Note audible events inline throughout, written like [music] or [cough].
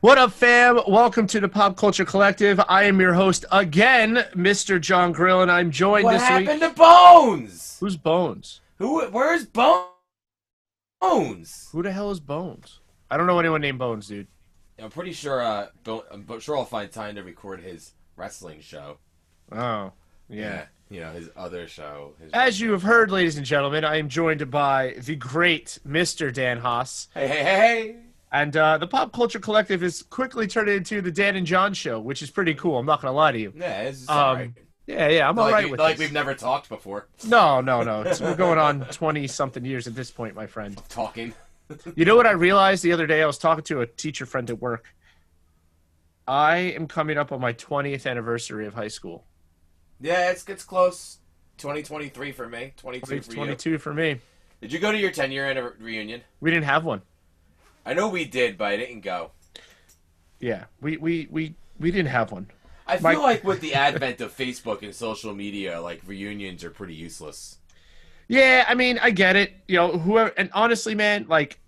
What up, fam? Welcome to the Pop Culture Collective. I am your host again, Mr. Jon Grill, and I'm joined What this happened week. to Bones? Who's Bones? Who? Where's Bo- Bones? Who the hell is Bones? I don't know anyone named Bones, dude. I'm pretty sure. Uh, I'm sure I'll find time to record his wrestling show. Oh, yeah. You know his other show. His As you have heard, ladies and gentlemen, I am joined by the great Mr. Dan Haas. Hey, hey, hey, hey. And uh, the Pop Culture Collective is quickly turned into the Dan and Jon show, which is pretty cool. I'm not going to lie to you. Yeah, it's Um, alright. Yeah, yeah, I'm Like, all right we, with like this. we've never talked before. No, no, no. It's, we're going on 20 something years at this point, my friend. [laughs] Talking. You know what I realized the other day? I was talking to a teacher friend at work. I am coming up on my 20th anniversary of high school. Yeah, it's it's close. 2023 for me. 22 It's for 22 for me. Did you go to your 10 year reunion? We didn't have one. I know we did, but I didn't go. Yeah, we we we we didn't have one. I feel My- like with the [laughs] advent of Facebook and social media, like reunions are pretty useless. Yeah, I mean, I get it. You know, whoever and honestly, man, like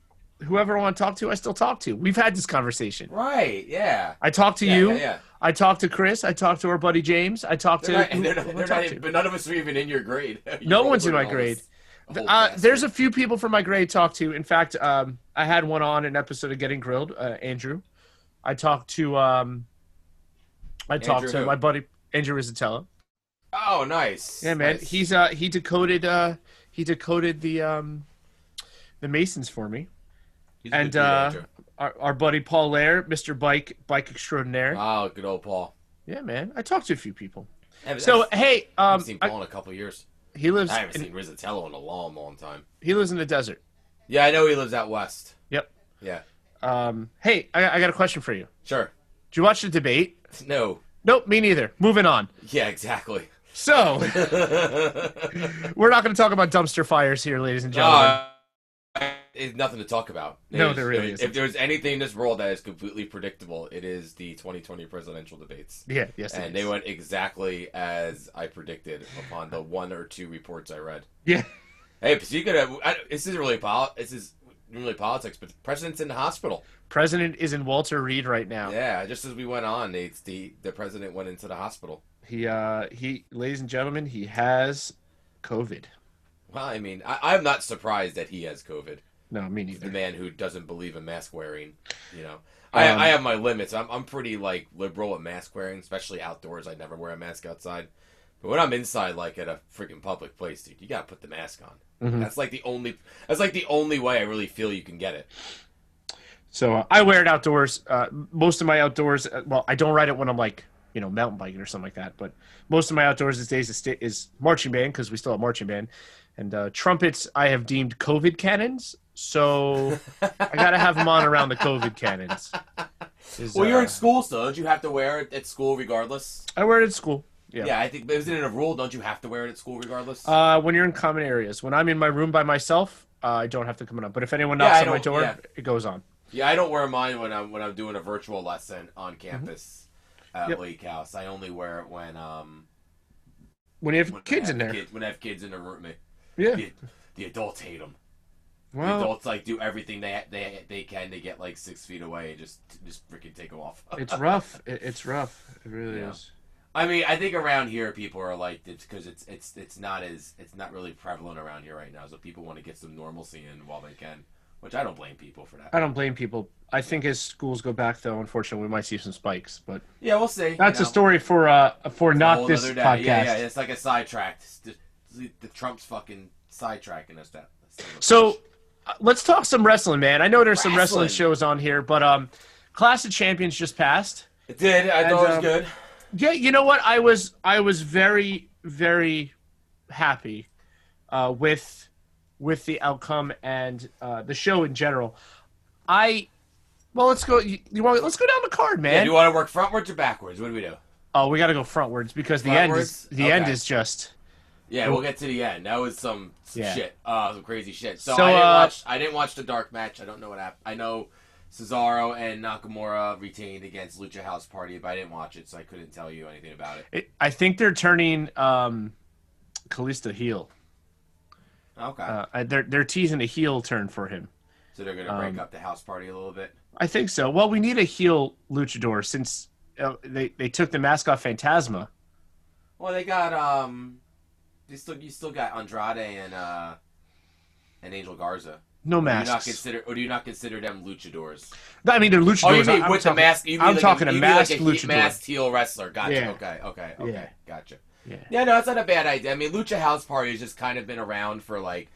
whoever I want to talk to, I still talk to. We've had this conversation. Right? Yeah. I talked to Yeah, you. yeah, yeah. I talked to Chris. I talked to our buddy James. I talked to. not, and [laughs] they're not, who- who they're I not talked even, to? but none of us are even in your grade. [laughs] No You're one's in my grade. Uh, there's a few people from my grade talked to. In fact, um, I had one on an episode of Getting Grilled, uh, Andrew. I talked to um, I talked Andrew to who? my buddy Andrew Rizzatello. Oh, nice. Yeah, man, Nice. he's uh he decoded uh he decoded the um the Masons for me, He's and uh, Andrew. our, our buddy Paul Lair, Mr. Bike Bike Extraordinaire. Oh, good old Paul. Yeah, man, I talked to a few people. Haven't- So I've- hey, I um, haven't seen I- Paul in a couple years. He lives I haven't in, seen Rizzatello in a long, long time. he lives in the desert. Yeah, I know he lives out west. Yep. Yeah, Um, hey, I, I got a question for you. sure. Did you watch the debate? [laughs] No. Nope, me neither. Moving on. Yeah, exactly. So, [laughs] we're not going to talk about dumpster fires here, ladies and gentlemen. Uh, it's nothing to talk about. No, There's- there really If isn't. there's anything in this world that is completely predictable, it is the 2020 presidential debates. yeah, yes, it and is. they went exactly as I predicted upon the one or two reports I read. Yeah, Hey, but you could I, this is really pol- this is really politics, but the president's in the hospital. president is in Walter Reed right now. Yeah, just as we went on, it's the the president went into the hospital. He, uh, he, ladies and gentlemen, he has COVID. Well, I mean, I, I'm not surprised that he has COVID. No, me The man who doesn't believe in mask wearing, you know. Um, I, I have my limits. I'm, I'm pretty like liberal at mask wearing, especially outdoors. I never wear a mask outside. But when I'm inside, like at a freaking public place, dude, you gotta put the mask on. Mhm. That's like the only. That's like the only way I really feel you can get it. So uh, I wear it outdoors. Uh, most of my outdoors, uh, well, I don't ride it when I'm like, you know, mountain biking or something like that. But most of my outdoors these days is, sta- is marching band because we still have marching band. And uh, trumpets, I have deemed COVID cannons. So I gotta have them on around the COVID cannons. Is, Well, you're uh, in school, so don't you have to wear it at school regardless? I wear it at school. Yeah. Yeah, I think. But isn't it a rule? Don't you have to wear it at school regardless? Uh, when you're in common areas, when I'm in my room by myself, uh, I don't have to come on. But if anyone knocks I on my door, yeah. it goes on. yeah, I don't wear mine when I'm when I'm doing a virtual lesson on campus at Mm-hmm. Yep. Lake House. I only wear it when um When you have when kids I in have there, Kids, when I have kids in the room, me. yeah. The, the adults hate them. The adults like do everything they they they can to get like six feet away and just just freaking take them off. [laughs] it's rough. It, it's rough. It really Yeah. is. I mean, I think around here people are like it's because it's it's it's not as it's not really prevalent around here right now, so people want to get some normalcy in while they can, which I don't blame people for that. I don't blame people. I think as schools go back, though, unfortunately, we might see some spikes. But Yeah, we'll see. that's you a story for uh for not this podcast. Yeah, yeah, it's like a sidetrack. The, the, Trump's fucking sidetracking us. That. So let's talk some wrestling, man. I know there's some wrestling Wrestling. shows on here, but um, Clash of Champions just passed. it did. I And, thought it was um, good. Yeah, you know what? I was I was very very happy uh, with with the outcome and uh, the show in general. I well, let's go. You, you want? Let's go down the card, Yeah, man. do you want to work frontwards or backwards? What do we do? oh, we got to go frontwards because the end is Frontwards? the end is just. Yeah, we'll get to the end. That was some, some Yeah. shit. Uh, some crazy shit. So, So, I didn't uh, watch. I didn't watch the dark match. I don't know what happened. I know Cesaro and Nakamura retained against Lucha House Party, but I didn't watch it, so I couldn't tell you anything about it. It, I think they're turning um, Kalisto heel. Okay, Uh, they're they're teasing a heel turn for him. so they're gonna break um, up the House Party a little bit. I think so. Well, we need a heel luchador since uh, they they took the mask off Fantasma. Well, they got um, you still you still got Andrade and uh, and Angel Garza. No Do you not consider, or do you not consider them luchadors? I mean, they're luchadors. Oh, you mean I'm with talking, the mask? I'm like talking a, a mean like masked a masked heel wrestler. Gotcha. Yeah. Okay. Okay. Okay. Yeah. Gotcha. Yeah. Yeah, no, that's not a bad idea. I mean, Lucha House Party has just kind of been around for like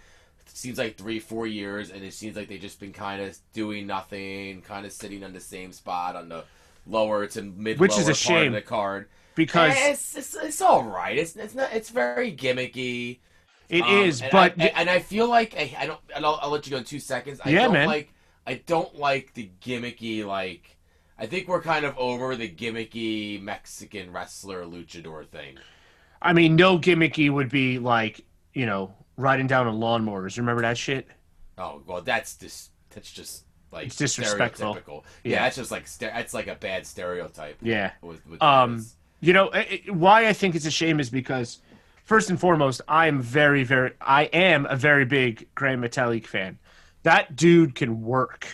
seems like three, four years, and it seems like they've just been kind of doing nothing, kind of sitting on the same spot on the lower to mid, Which is a shame, of the card. Because Eh, it's, it's it's all right. It's it's not it's very gimmicky. it Um, is. and But I, and I feel like I, I don't. And I'll, I'll let you go in two seconds. I Yeah, don't man. like. I don't like the gimmicky like. I think we're kind of over the gimmicky Mexican wrestler luchador thing. I mean, no gimmicky would be like you know riding down on lawnmowers. Remember that shit? Oh well, that's just that's just like It's disrespectful. Yeah. Yeah, that's just like that's like a bad stereotype. Yeah. With, with Um, this. You know it, it- why I think it's a shame is because first and foremost, I am very, very, I am a very big Gran Metalik fan. That dude can work.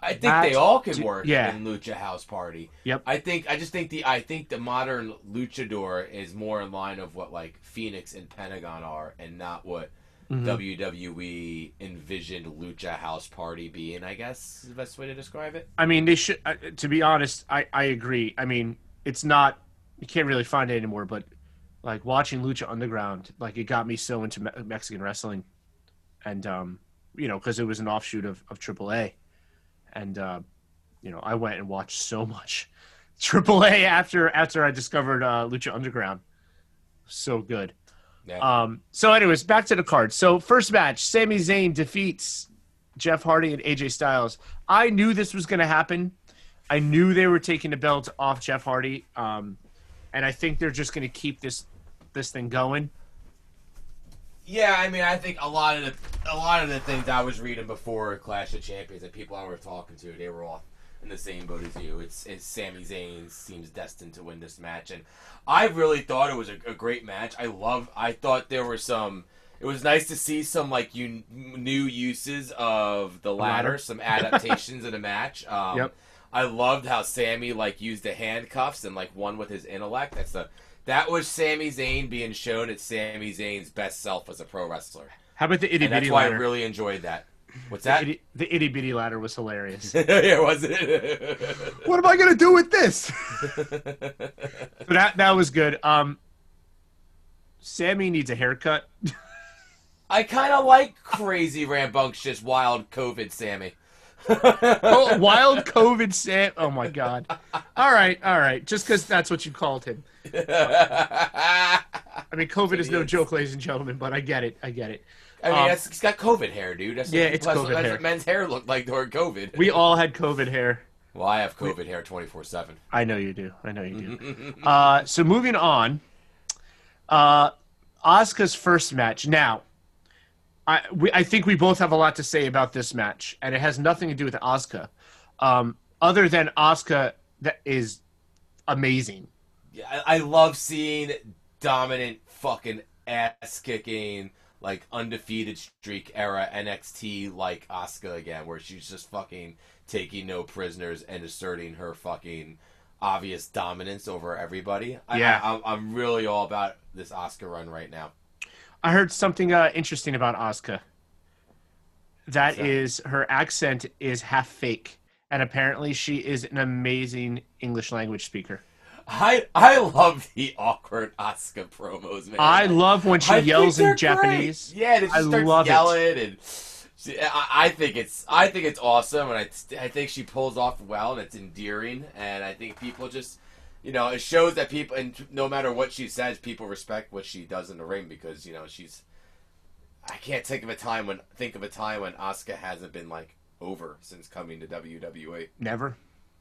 I think that- they all can work yeah. in Lucha House Party. Yep. I think I just think the I think the modern luchador is more in line of what like Fenix and Pentagon are, and not what Mhm. WWE envisioned Lucha House Party being. I guess is the best way to describe it. I mean, they should. Uh, to be honest, I I agree. I mean, it's not. You can't really find it anymore, but like watching Lucha Underground, like it got me so into me- Mexican wrestling, and um, you know, because it was an offshoot of of AAA, and uh, you know, I went and watched so much [laughs] AAA after after I discovered uh, Lucha Underground. So good. Yeah. Um, so, anyways, back to the card. So, first match, Sami Zayn defeats Jeff Hardy and AJ Styles. I knew this was going to happen. I knew they were taking the belt off Jeff Hardy, um, and I think they're just going to keep this this thing going. Yeah, I mean, I think a lot of the a lot of the things I was reading before Clash of Champions that people I were talking to, they were all in the same boat as you. It's, it's Sami Zayn seems destined to win this match, and I really thought it was a, a great match. I love. I thought there were some. It was nice to see some like you new uses of the ladder, some adaptations in the match. [laughs] Um, Yep. I loved how Sami like used the handcuffs and like won with his intellect. That's the that was Sami Zayn being shown at Sami Zayn's best self as a pro wrestler, How about the itty and that's bitty why I really enjoyed that. What's the, that? itty, the itty bitty ladder was hilarious. [laughs] yeah, was it? [laughs] what am I going to do with this? [laughs] But that that was good. Um, Sami needs a haircut. I kind of like crazy, rambunctious, wild COVID Sami. [laughs] oh, wild COVID Sam. Oh my god. All right, all right. Just because that's what you called him. [laughs] I mean, COVID is no joke, ladies and gentlemen. But I get it. I get it. I mean, Um, that's, he's got COVID hair, dude. That's what Yeah, people- it's that's, COVID that's hair. what men's hair looked like during COVID. We all had COVID hair. well, I have COVID hair twenty four seven. I know you do. I know you do. [laughs] uh, so moving on. Uh, Asuka's first match. Now, I we, I think we both have a lot to say about this match, and it has nothing to do with Asuka, um, other than Asuka that is amazing. Yeah, I, I love seeing dominant fucking ass kicking like undefeated streak era NXT like Asuka again, where she's just fucking taking no prisoners and asserting her fucking obvious dominance over everybody. I, Yeah. I, I'm, I'm really all about this Asuka run right now. I heard something uh, interesting about Asuka. That that? is her accent is half fake, and apparently she is an amazing English language speaker. I I love the awkward Asuka promos, man. I love when she I yells in Japanese. Great. Yeah, and I starts love it. and she, I, I think it's I think it's awesome, and I I think she pulls off well, and it's endearing, and I think people just. You know, it shows that people, and no matter what she says, people respect what she does in the ring because you know she's. I can't think of a time when think of a time when Asuka hasn't been like over since coming to WWE. Never.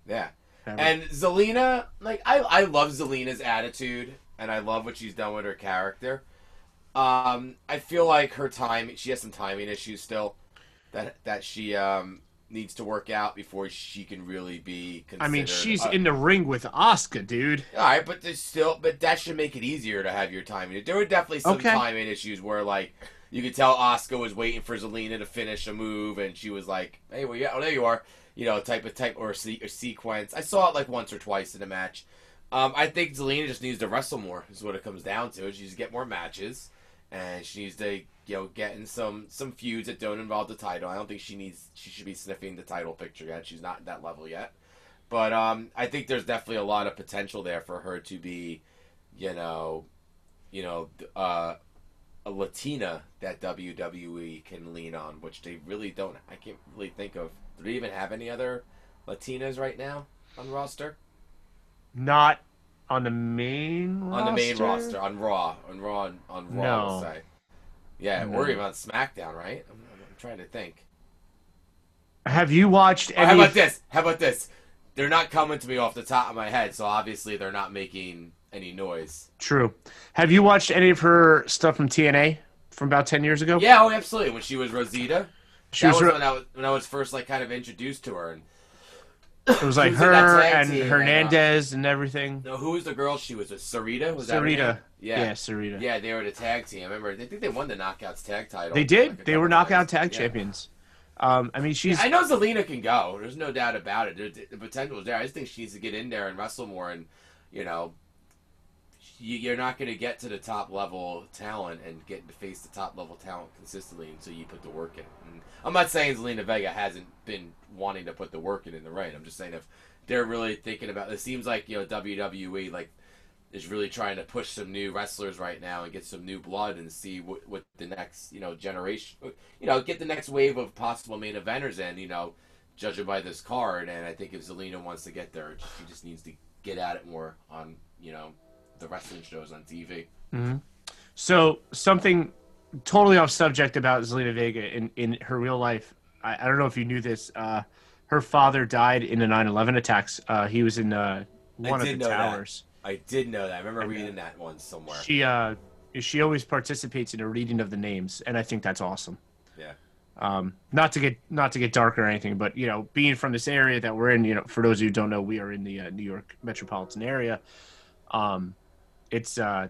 Yeah, Never. and Zelina, like I, I love Zelina's attitude, and I love what she's done with her character. Um, I feel like her time, she has some timing issues still, that that she um needs to work out before she can really be. Considered, I mean, she's uh, in the ring with Asuka, dude. All right, but there's still, but that should make it easier to have your timing. There were definitely some Okay. timing issues where, like, you could tell Asuka was waiting for Zelina to finish a move, and she was like, "Hey, well, yeah, oh, there you are." you know, type of type or, se- or sequence. I saw it like once or twice in a match. Um, I think Zelina just needs to wrestle more. Is what it comes down to. She needs to get more matches, and she needs to you know getting some some feuds that don't involve the title. I don't think she needs she should be sniffing the title picture yet. She's not at that level yet. But um, I think there's definitely a lot of potential there for her to be, you know, you know, uh, a Latina that WWE can lean on, which they really don't. I can't really think of. Do they even have any other Latinas right now on roster? Not on the main roster? On the main roster, on Raw, on Raw, on, on Raw. No. Yeah, No. or uh, even on SmackDown, right? I'm, I'm trying to think. Have you watched Oh, any? how about this? How about this? They're not coming to me off the top of my head, so obviously they're not making any noise. True. Have you watched any of her stuff from TNA from about ten years ago? Yeah, oh, absolutely. When she was Rosita, She that was was, Ro- when I was when I was first like kind of introduced to her. And It was like She was in that her and team, and, Hernandez and everything. no, who was the girl? She was a Sarita. Was that her Sarita. name? Yeah, Yeah. Sarita. Yeah, they were the tag team. I remember. I think they won the Knockouts tag title. They did. like, they were knockout times. tag Yeah. champions. Um, I mean, she's I know Zelina can go. There's no doubt about it. There- The potential is there. I just think she needs to get in there and wrestle more. And you know, you- you're not going to get to the top level talent and get to face the top level talent consistently until you put the work in. And I'm not saying Zelina Vega hasn't been wanting to put the work in in the ring. I'm just saying if they're really thinking about. It seems like you know WWE like is really trying to push some new wrestlers right now and get some new blood and see what, what the next you know generation you know get the next wave of possible main eventers in you know judging by this card and I think if Zelina wants to get there she just needs to get at it more on you know the wrestling shows on TV so something totally off subject about Zelina Vega in in her real life. I, I don't know if you knew this. Uh, her father died in the 9/11 attacks. Uh, he was in uh, one of the know that. towers. I did know that I remember reading that one somewhere She uh, she always participates in a reading of the names, and I think that's awesome. yeah um, not to get not to get dark or anything, but you know, being from this area that we're in, you know, for those of you who don't know, we are in the uh, New York metropolitan area. Um, it's uh,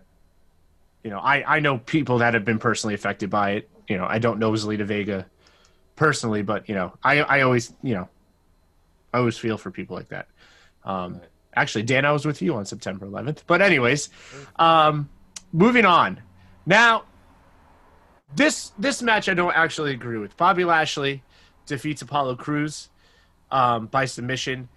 you know, I I know people that have been personally affected by it. You know, I don't know Zelina Vega personally, but you know, I I always you know, I always feel for people like that. Um, Right. Actually, Dan, I was with you on September 11th. But anyways, um, moving on. Now, this this match I don't actually agree with. Bobby Lashley defeats Apollo Crews um, by submission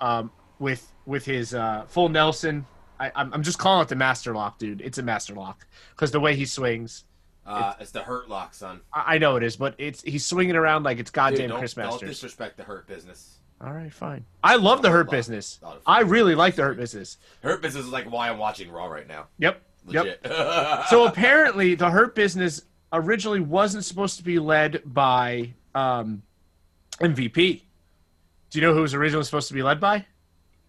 um, with with his uh, full Nelson. I, I'm, I'm just calling it the master lock, dude. It's a master lock because the way he swings. uh, it's the Hurt Lock son I, I know it is, but it's he's swinging around like it's goddamn don't, Chris don't disrespect the Hurt Business All right, fine. I love the Hurt. Business. I really like the Hurt Business. Hurt Business is like why I'm watching Raw right now Yep. Yep. [laughs] so apparently the hurt business originally wasn't supposed to be led by um, mvp do you know who was originally supposed to be led by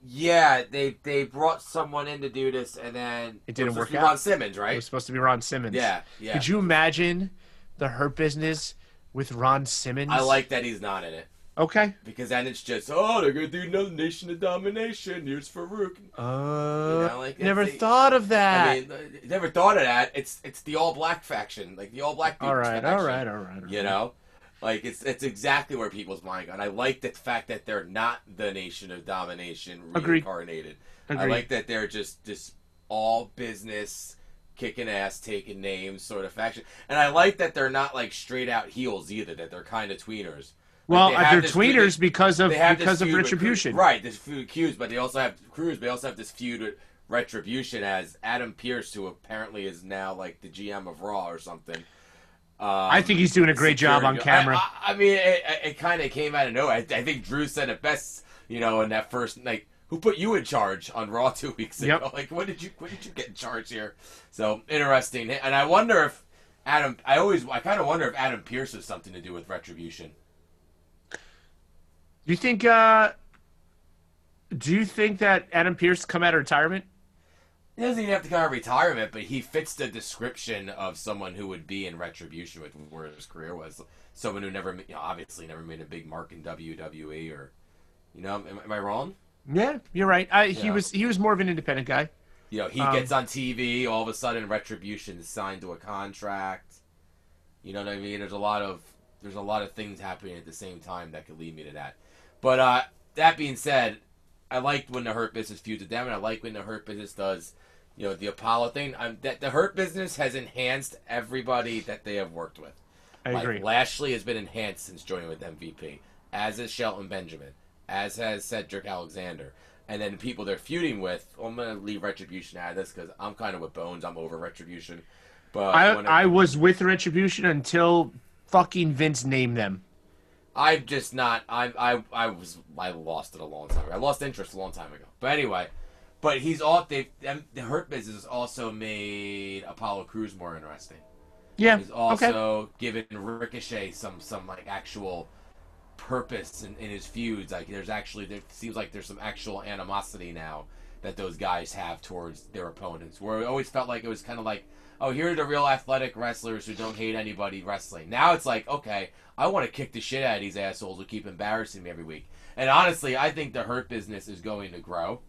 Yeah, they they brought someone in to do this, and then It didn't was supposed work to be out. Ron Simmons, right? it was supposed to be ron simmons Yeah, yeah. could you imagine the hurt business with ron simmons I like that he's not in it okay because then it's just oh they're gonna do another Nation of Domination. Here's Faarooq. uh know, like, never the- thought of that I mean, never thought of that. It's it's the all black faction, like the all black. all right connection, all right all right all right. You know, like it's it's exactly where people's mind go. And I like the fact that they're not the Nation of Domination Agreed. reincarnated. I like that they're just this all business, kicking ass, taking names sort of faction. And I like that they're not like straight out heels either. That they're kind of tweeners. Like, well they uh, have they're this feud- tweeners because of they because of with retribution right? This feud with but they also have Crews. They also have this feud with Retribution as Adam Pearce, who apparently is now like the GM of Raw or something. Um, i think he's doing a great job on camera I, I, I mean, it, it kind of came out of nowhere. I, I think Drew said it best, you know, in that first like, who put you in charge on Raw [laughs] two weeks ago? Yep. Like, what did you, what did you get in charge here? So interesting, and I wonder if Adam. I always, I kind of wonder if Adam Pearce has something to do with Retribution. do you think uh do you think that adam pearce come out of retirement He doesn't even have to come out of retirement, but he fits the description of someone who would be in retribution with where his career was. Someone who never, you know, obviously never made a big mark in WWE or, you know, am, am I wrong? Yeah, you're right. I, He was he was more of an independent guy. You know, he Um, gets on TV, all of a sudden retribution is signed to a contract. You know what I mean? There's a lot of there's a lot of things happening at the same time that could lead me to that. But uh, that being said, I liked when the Hurt Business feuds with them, and I like when the Hurt Business does, you know, the Apollo thing. I'm, that the Hurt Business has enhanced everybody that they have worked with. I like, agree. Lashley has been enhanced since joining with MVP, as is Shelton Benjamin, as has Cedric Alexander. And then the people they're feuding with, I'm going to leave Retribution out of this because I'm kind of with Bones. I'm over Retribution. But I I was with Retribution until fucking Vince named them. I'm just not. I I I was I lost it a long time ago. I lost interest a long time ago. But anyway, but he's all they the Hurt Business also made Apollo Crews more interesting. Yeah. He's okay. also given Ricochet some some like actual purpose in, in his feuds. Like there's actually there seems like there's some actual animosity now that those guys have towards their opponents. Where it always felt like it was kind of like, oh, here are the real athletic wrestlers who don't hate anybody wrestling. Now it's like, okay, I want to kick the shit out of these assholes who keep embarrassing me every week. And honestly, I think the hurt business is going to grow.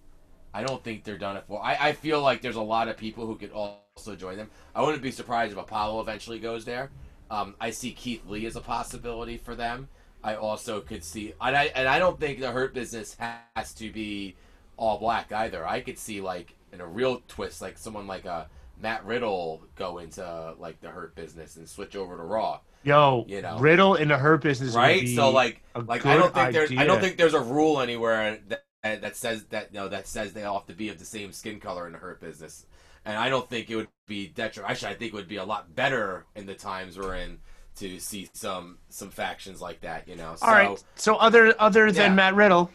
I don't think they're done it for. I, I feel like there's a lot of people who could also join them. I wouldn't be surprised if Apollo eventually goes there. Um, I see Keith Lee as a possibility for them. I also could see, and I and I don't think the Hurt Business has to be all black either. I could see like in a real twist, like someone like a Matt Riddle go into like the Hurt Business and switch over to Raw, Yo, You know. Riddle in the Hurt Business, would right? So like, like I don't think there's I don't think there's a rule anywhere that that says that you know that says they all have to be of the same skin color in the Hurt Business, and I don't think it would be detrimental. Actually, I think it would be a lot better in the times we're in to see some some factions like that. You know, so. All right. So other other than Yeah. Matt Riddle,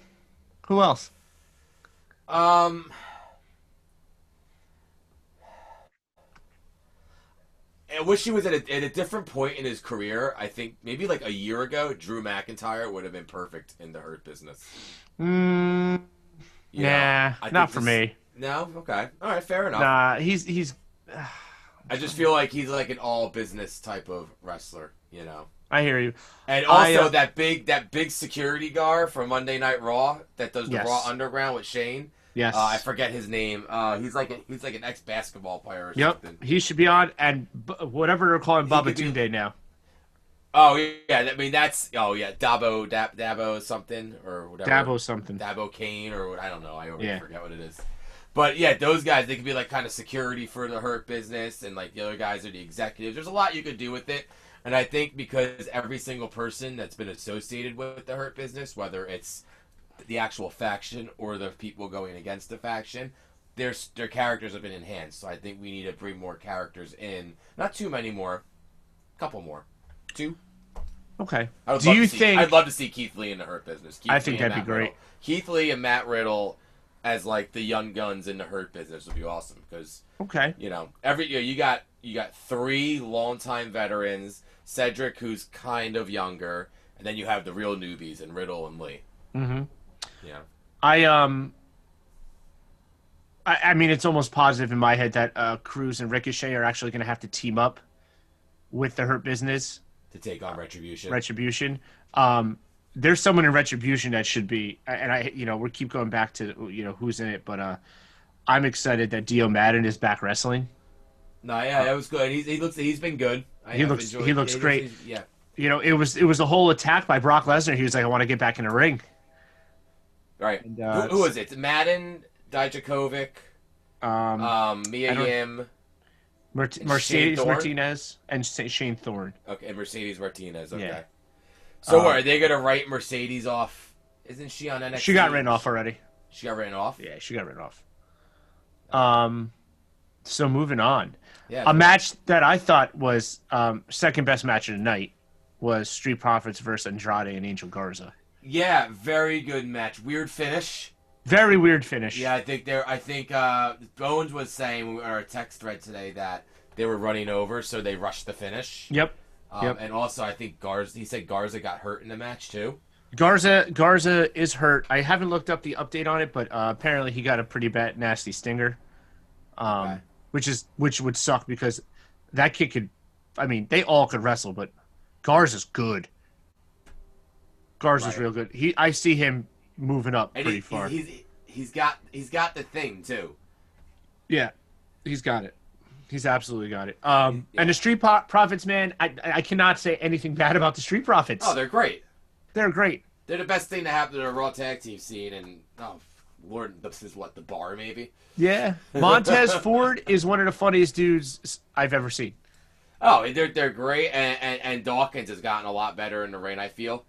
who else? Um, I wish he was at a, at a different point in his career. I think maybe like a year ago, Drew McIntyre would have been perfect in the Hurt Business. Mm, You nah, I not for this- me. No, okay, all right, fair enough. Nah, he's he's. [sighs] I just feel like he's like an all business type of wrestler, you know. I hear you. And I, also uh, that big that big security guard from Monday Night Raw that does the Yes. Raw Underground with Shane. Yes. Uh, I forget his name. Uh, he's like a, he's like an ex basketball player or Yep, something. he should be on, and b- whatever they're calling Baba could be- now. Oh yeah, I mean that's oh yeah, Dabo Dab, Dabo something or whatever. Dabo something. Dabo Kane or I don't know. I already Yeah. forget what it is. But yeah, those guys they could be like kind of security for the Hurt business, and like the other guys are the executives. There's a lot you could do with it, and I think because every single person that's been associated with the Hurt business, whether it's the actual faction or the people going against the faction, their their characters have been enhanced. So I think we need to bring more characters in. Not too many more, a couple more, two. Okay. Do you see, think? I'd love to see Keith Lee in the Hurt business? Keith I think Lee that'd be great. Riddle. Keith Lee and Matt Riddle as like the young guns in the Hurt business would be awesome because okay. you know every you, know, you got you got three longtime veterans, Cedric who's kind of younger, and then you have the real newbies and Riddle and Lee. Mm-hmm. Yeah, I um. I, I mean, it's almost positive in my head that uh, Crews and Ricochet are actually going to have to team up with the Hurt Business to take on Retribution. Retribution. Um, there's someone in Retribution that should be, and I, you know, we keep going back to you know who's in it, but uh, I'm excited that Dio Maddin is back wrestling. no, yeah, that was good. He's, he looks he's been good. I He looks- he looks great. Yeah, You know, it was it was a whole attack by Brock Lesnar. He was like, I want to get back in the ring. Right. And, uh, who, who was it? Maddin, Dijakovic, Um, um, Mia Yim. Mart- Mercedes Shane Martinez and Shane Thorne. Okay, and Mercedes Martinez. Okay. Yeah. So Um, are they gonna write Mercedes off? Isn't she on NXT? She got written off already. She got written off. Yeah, she got written off. Um, so moving on, Yeah. a match that I thought was um, second best match of the night was Street Profits versus Andrade and Angel Garza. Yeah, very good match. Weird finish. Very weird finish. Yeah, I think there. I think uh, Bones was saying in our text thread today that they were running over, so they rushed the finish. Yep. Um, Yep. And also, I think Garza. He said Garza got hurt in the match too. Garza Garza is hurt. I haven't looked up the update on it, but uh, apparently he got a pretty bad, nasty stinger. Um, Okay. which is which would suck because that kid could. I mean, they all could wrestle, but Garza's good. Garza's Right. real good. He, I see him moving up And pretty he, far. he's he's got he's got the thing too. yeah, he's got it. He's absolutely got it. Um, Yeah. and the Street Pro- Profits, man, I, I cannot say anything bad about the Street Profits. Oh, they're great. they're great. They're the best thing to happen to the Raw tag team scene, and oh Lord, this is what the bar maybe. Yeah, [laughs] Montez Ford is one of the funniest dudes I've ever seen. Oh, they're they're great, and, and, and Dawkins has gotten a lot better in the ring. I feel.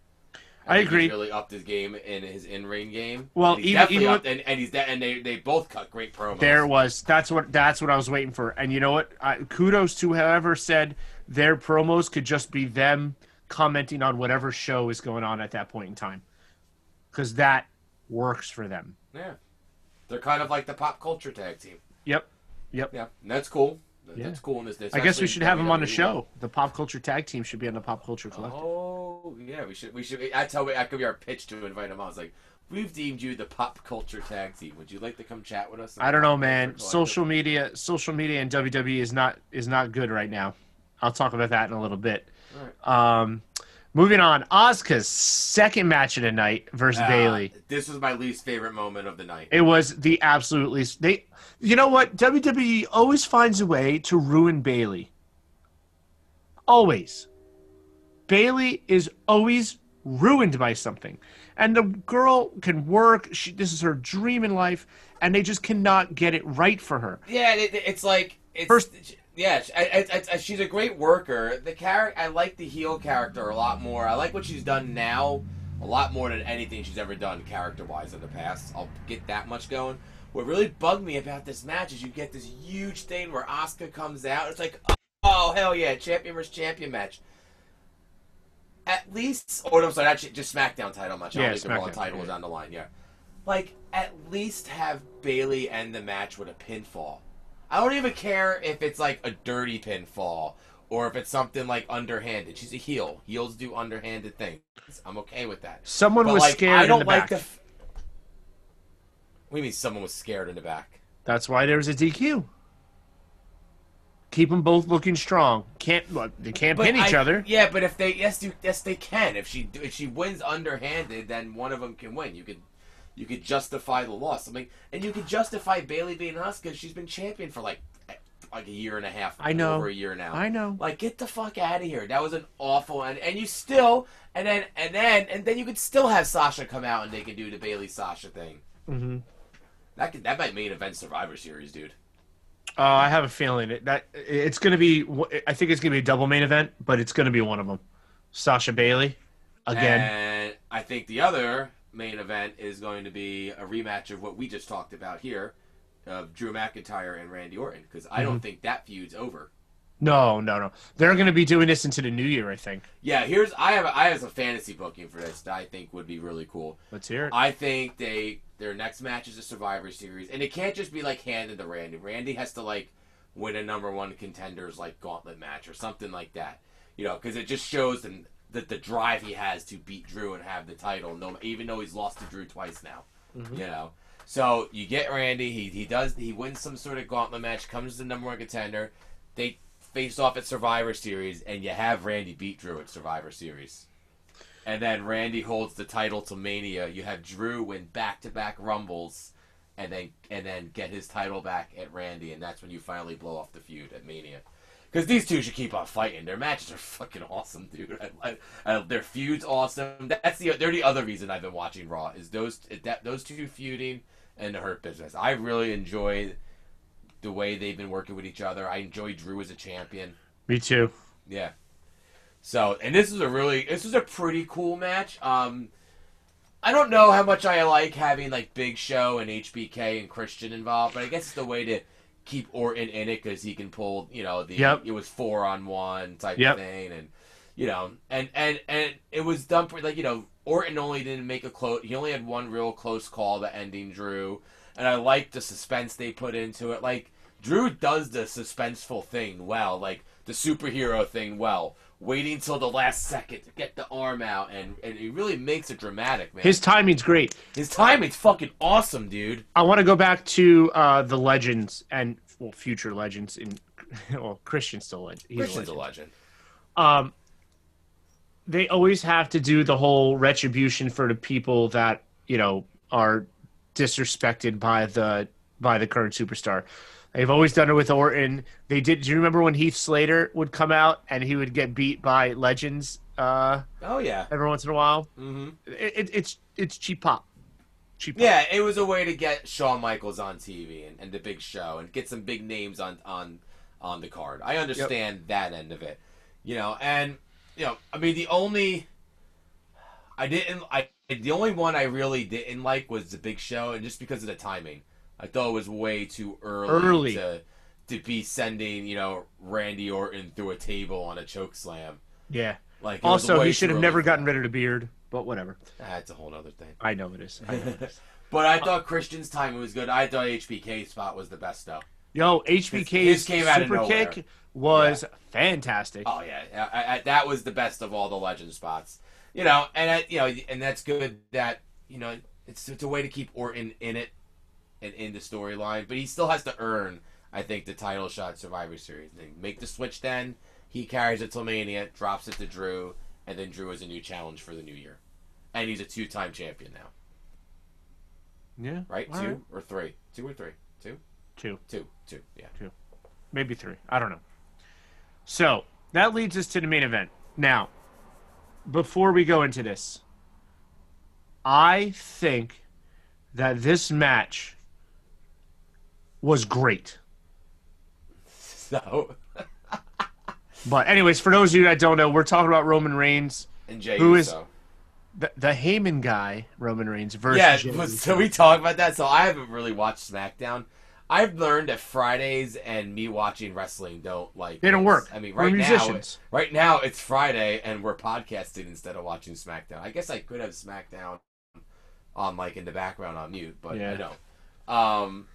I, agree. Really upped his game in his in-ring game. Well, And even- definitely even upped, and, and he's de- and they they both cut great promos. There was that's what that's what I was waiting for. And you know what? I, kudos to whoever said their promos could just be them commenting on whatever show is going on at that point in time, because that works for them. yeah, they're kind of like the pop culture tag team. Yep. Yep. Yeah, and that's cool. Yeah. That's cool. In this, I guess we should have him on the show. The pop culture tag team should be on the pop culture collective. Oh yeah, we should. We should. That's how we, that could be our pitch to invite him on. It's like we've deemed you the pop culture tag team. Would you like to come chat with us? I don't know, man. Social media, social media, and WWE is not is not good right now. I'll talk about that in a little bit. Um, moving on, Asuka's second match of the night versus Uh, Bayley. This was my least favorite moment of the night. It was the absolute least. They, you know what? WWE always finds a way to ruin Bayley. Always. Bayley is always ruined by something, and the girl can work. She, this is her dream in life, and they just cannot get it right for her. Yeah, it, it's like it's First- yeah. I, I, I, she's a great worker. The character, I like the heel character a lot more. I like what she's done now a lot more than anything she's ever done character wise in the past. I'll get that much going. What really bugged me about this match is you get this huge thing where Asuka comes out. It's like, oh hell yeah, champion versus champion match. At least, oh, no, I'm sorry, actually, just SmackDown title match. I Yeah, don't think the Raw SmackDown, title was on the line. Yeah, like at least have Bayley end the match with a pinfall. I don't even care if it's like a dirty pinfall or if it's something like underhanded. She's a heel. Heels do underhanded things. I'm okay with that. Someone But was like, scared I don't in the like back. the. F- what do you mean someone was scared in the back? That's why there was a DQ. Keep them both looking strong. Can't look. They can't pin each other. Yeah, but if they yes, you, yes they can. If she if she wins underhanded, then one of them can win. You could you could justify the loss. I mean, and you could justify Bayley being us because she's been champion for like like a year and a half. I know. over a year now. I know. Like, get the fuck out of here. That was an awful and and you still and then and then and then you could still have Sasha come out and they can do the Bayley Sasha thing. Mm-hmm. That could that might main event Survivor Series, dude. Uh, I have a feeling it, that it's going to be. I think it's going to be a double main event, but it's going to be one of them. Sasha Bayley again. And I think the other main event is going to be a rematch of what we just talked about here, of Drew McIntyre and Randy Orton, because I Mm-hmm. don't think that feud's over. no, no, no. They're going to be doing this into the new year. I think. Yeah, here's I have I have a fantasy booking for this that I think would be really cool. Let's hear it. I think they their next match is a Survivor Series, and it can't just be like handed to Randy. Randy has to like win a number one contenders like gauntlet match or something like that. You know, because it just shows them that the drive he has to beat Drew and have the title. No, even though he's lost to Drew twice now. Mm-hmm. You know, so you get Randy. He he does he wins some sort of gauntlet match, comes to the number one contender. They face off at Survivor Series, and you have Randy beat Drew at Survivor Series and then Randy holds the title to Mania. You have Drew win back to back Rumbles, and then and then get his title back at Randy, and that's when you finally blow off the feud at Mania. Because these two should keep on fighting. Their matches are [laughs] fucking awesome, dude. I, I, I, their feud's awesome. That's the they're the other reason I've been watching Raw is those that those two feuding and the Hurt Business. I really enjoy the way they've been working with each other. I enjoy Drew as a champion. Me too. Yeah. So, and this is a really, this is a pretty cool match. Um, I don't know how much I like having like Big Show and HBK and Christian involved, but I guess it's the way to keep Orton in it because he can pull, you know, the Yep. it was four on one type Yep. of thing, and you know, and and and it was done for like you know, Orton only didn't make a close. He only had one real close call to ending Drew, and I like the suspense they put into it. Like Drew does the suspenseful thing well, like the superhero thing well. Waiting till the last second to get the arm out, and, and he really makes it dramatic, man. His timing's great. His timing's fucking awesome, dude. I want to go back to uh, the legends and well, future legends. In [laughs] well, Christian's still a legend. He's Christian's a a legend. legend. Um, they always have to do the whole retribution for the people that you know are disrespected by the by the current superstar. They've always done it with Orton. They did. Do you remember when Heath Slater would come out and he would get beat by legends uh, Oh yeah. every once in a while? Mm-hmm. It, it, it's it's cheap pop. Cheap pop. Yeah, it was a way to get Shawn Michaels on TV and, and the big show and get some big names on on on the card. I understand that end of it, you know. And you know, I mean, the only I didn't I the only one I really didn't like was the big show, and just because of the timing, I thought it was way too early, Early. to to be sending you know Randy Orton through a table on a choke slam. Yeah. Like Also, he should have never gotten rid of the beard, but whatever. That's a whole other thing. I know it is. I know it is. [laughs] But I thought Christian's timing was good. I thought HBK spot was the best though. Yo, HBK's his came out of super kick was fantastic. Oh yeah, I, I, that was the best of all the legend spots. You know, and I, you know, and that's good that you know it's it's a way to keep Orton in it and in the storyline, but he still has to earn, I think, the title shot Survivor Series. They make the switch, then he carries it to Mania, drops it to Drew, and then Drew is a new challenge for the new year, and he's a two-time champion now, Yeah. right? All two right. or three? Two or three? Two, Two. two, two. Yeah. maybe three. I don't know. So that leads us to the main event. Now, before we go into this, I think that this match was great. [laughs] So, [laughs] But anyways, for those of you that don't know, we're talking about Roman Reigns, and Jey Who is- the, the Heyman guy, Roman Reigns versus Yeah, Jey so we talk about that. So I haven't really watched SmackDown. I've learned that Fridays and me watching wrestling don't like They don't work. I mean, right now, right now it's Friday and we're podcasting instead of watching SmackDown. I guess I could have SmackDown on like in the background on mute, but Yeah. I don't. Um,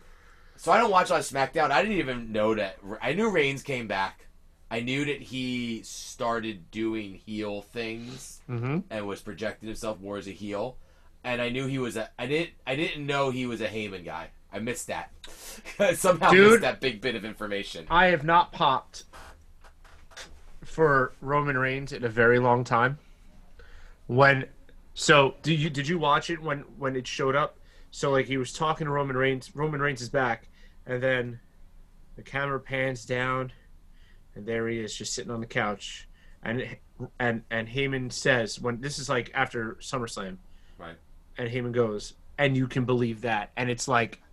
so I don't watch a lot of SmackDown. I didn't even know that. I knew Reigns came back. I knew that he started doing heel things hmm and was projecting himself more as a heel. And I knew he was a. I didn't. I didn't know he was a Heyman guy. I missed that. [laughs] Somehow Dude. missed that big bit of information. I have not popped for Roman Reigns in a very long time. When so did you did you watch it when when it showed up? So like he was talking to Roman Reigns. Roman Reigns is back, and then the camera pans down, and there he is, just sitting on the couch, and and and Heyman says when this is like after SummerSlam, Right. and Heyman goes, and you can believe that, and it's like,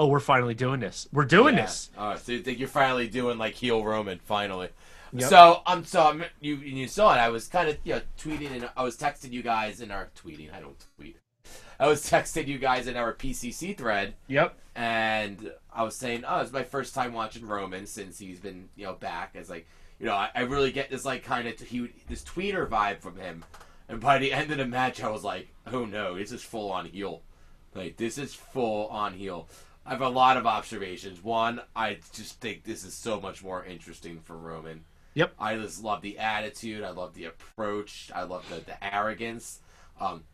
oh, we're finally doing this. We're doing Yeah. this. Oh, so you think you're finally doing like heel Roman finally? Yep. So I'm so I'm, you you saw it. I was kind of you know tweeting and I was texting you guys in our tweeting. I don't tweet. [laughs] I was texting you guys in our PCC thread, Yep. and I was saying, oh, it's my first time watching Roman since he's been you know back. It's like you know I, I really get this like kind of he this tweener vibe from him, and by the [laughs] end of the match, I was like, oh no, this is full on heel. Like this is full on heel. I have a lot of observations. One, I just think this is so much more interesting for Roman. Yep. I just love the attitude. I love the approach. I love the, the arrogance. Um,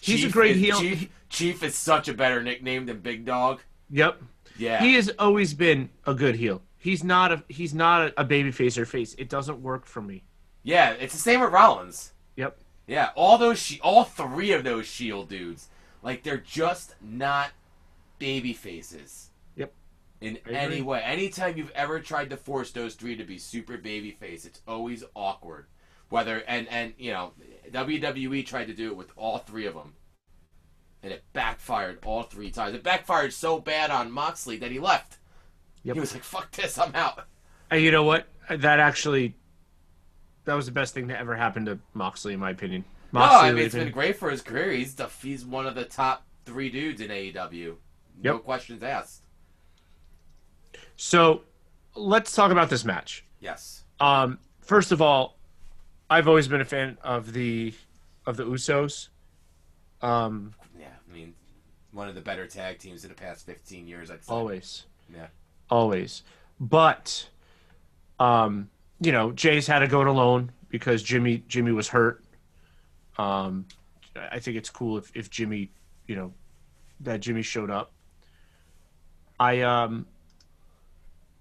He's a great is, heel. Chief, Chief is such a better nickname than Big Dog. Yep. Yeah. He has always been a good heel. He's not a he's not a, baby face or face. It doesn't work for me. yeah, it's the same with Rollins. Yep. Yeah, all those she- all three of those Shield dudes, like they're just not baby faces. Yep. In any way, anytime you've ever tried to force those three to be super baby face, it's always awkward. Whether and and you know, WWE tried to do it with all three of them, and it backfired all three times. It backfired so bad on Moxley that he left. Yep. He was like, "Fuck this, I'm out." And you know what? That actually that was the best thing that ever happened to Moxley, in my opinion. No, I mean it's leaving- been great for his career. He's the, he's one of the top three dudes in AEW. No Yep. questions asked. So let's talk about this match. Yes. Um, first of all, I've always been a fan of the of the Usos. Um, Yeah, I mean, one of the better tag teams in the past 15 years, I'd say. always. Yeah. always. But um, you know, Jey's had to go it alone because Jimmy Jimmy was hurt. Um, I think it's cool if, if Jimmy, you know, that Jimmy showed up. I um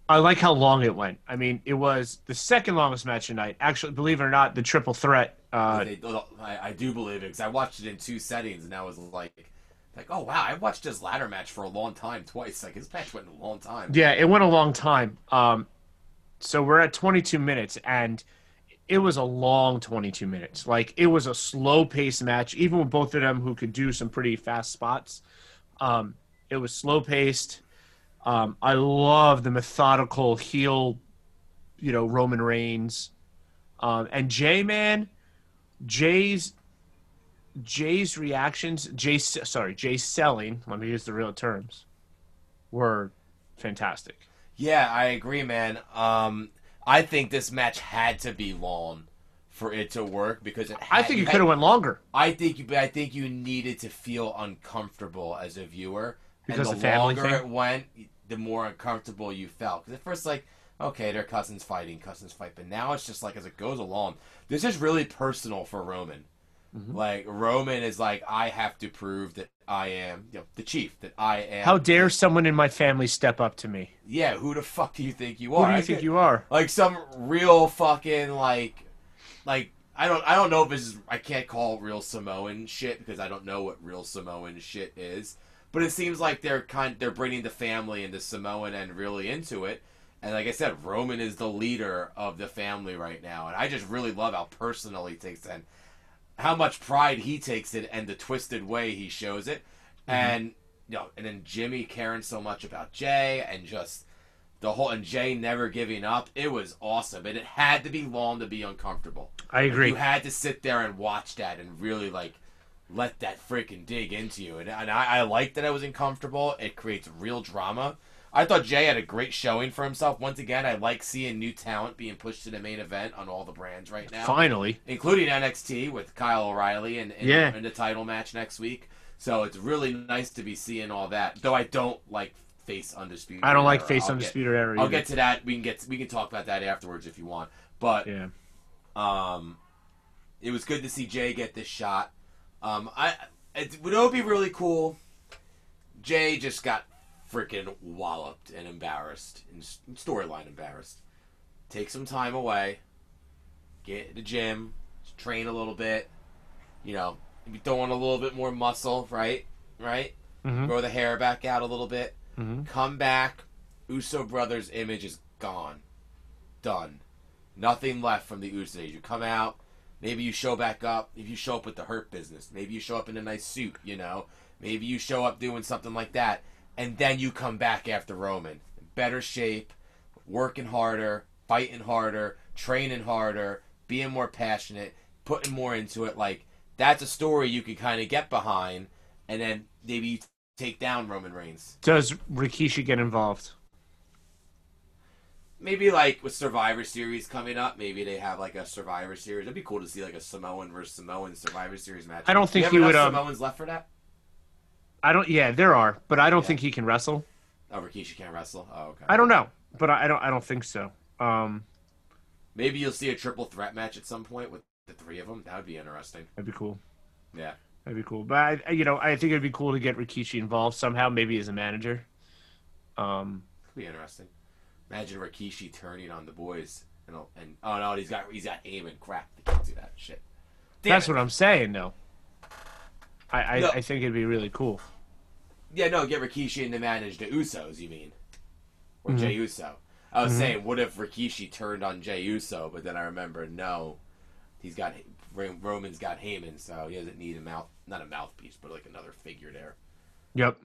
I like how long it went. I mean, it was the second longest match tonight. Actually, believe it or not, the triple threat. Uh, They- I, I do believe it because I watched it in two settings and I was like, like, oh wow, I watched his ladder match for a long time twice. Like his match went a long time. Yeah, it went a long time. Um, so we're at 22 minutes, and it was a long 22 minutes. Like it was a slow paced match, even with both of them who could do some pretty fast spots. Um, it was slow paced. Um, I love the methodical heel, you know, Roman Reigns, um, and Jey man, Jey's Jey's reactions, Jey sorry, Jey selling. Let me use the real terms. Were fantastic. Yeah, I agree, man. Um, I think this match had to be long for it to work because it I think it could have went longer. I think you, I think you needed to feel uncomfortable as a viewer because and the, the longer thing? it went, the more uncomfortable you felt. Because at first, like, okay, they're cousins fighting, cousins fight, but now it's just like as it goes along, this is really personal for Roman. Mm-hmm. Like Roman is like, I have to prove that I am, you know, the chief. That I am. How dare someone in my family step up to me? Yeah, who the fuck do you think you are? Who do you I think get, you are? Like some real fucking like, like I don't I don't know if this is I can't call real Samoan shit because I don't know what real Samoan shit is. But it seems like they're kind they're bringing the family and the Samoan end really into it. And like I said, Roman is the leader of the family right now, and I just really love how personal he takes it, and how much pride he takes it, and the twisted way he shows it, mm-hmm. and you know, and then Jimmy caring so much about Jey, and just the whole and Jey never giving up. It was awesome, and it had to be long to be uncomfortable. I agree. you had to sit there and watch that and really like let that freaking dig into you. And, and I, I like that I was uncomfortable. It creates real drama. I thought Jey had a great showing for himself. Once again, I like seeing new talent being pushed to the main event on all the brands right now. Finally. Including NXT with Kyle O'Reilly and, and yeah. in the title match next week. So it's really nice to be seeing all that. Though I don't like face undisputed. I don't like face I'll undisputed get, era. I'll get to that. We can get we can talk about that afterwards if you want. But yeah. um it was good to see Jey get this shot. Um, I it would it be really cool. Jey just got freaking walloped and embarrassed, and storyline embarrassed. Take some time away, get in the gym, train a little bit. You know, throw on a little bit more muscle, right? Right. Mm-hmm. Grow the hair back out a little bit. Mm-hmm. Come back. Uso brothers' image is gone. Done. Nothing left from the Usos. You come out Maybe you show back up. If you show up with the hurt business, maybe you show up in a nice suit. You know, maybe you show up doing something like that, and then you come back after Roman, better shape, working harder, fighting harder, training harder, being more passionate, putting more into it. Like that's a story you can kind of get behind, and then maybe you take down Roman Reigns. Does Rikishi get involved? Maybe like with Survivor Series coming up, maybe they have like a Survivor Series. It'd be cool to see like a Samoan versus Samoan Survivor Series match. I don't think he would. Um, Samoans left for that. I don't. Yeah, there are, but I don't yeah. think he can wrestle. Oh, Rikishi can't wrestle. Oh, okay. I don't know, but I, don't. I don't think so. Um, maybe you'll see a triple threat match at some point with the three of them. That would be interesting. That'd be cool. Yeah, that'd be cool. But I, you know, I think it'd be cool to get Rikishi involved somehow, maybe as a manager. Um, could be interesting. Imagine Rikishi turning on the boys and and oh no, he's got he's got aim and crap. They can't do that shit. Damn That's it. what I'm saying, though. I I, no. I, think it'd be really cool. Yeah, no, get Rikishi in to manage the Usos. You mean, or mm-hmm. Jey Uso? I was mm-hmm. saying, what if Rikishi turned on Jey Uso? But then I remember, no, he's got Roman's got Heyman, so he doesn't need a mouth, not a mouthpiece, but like another figure there. Yep.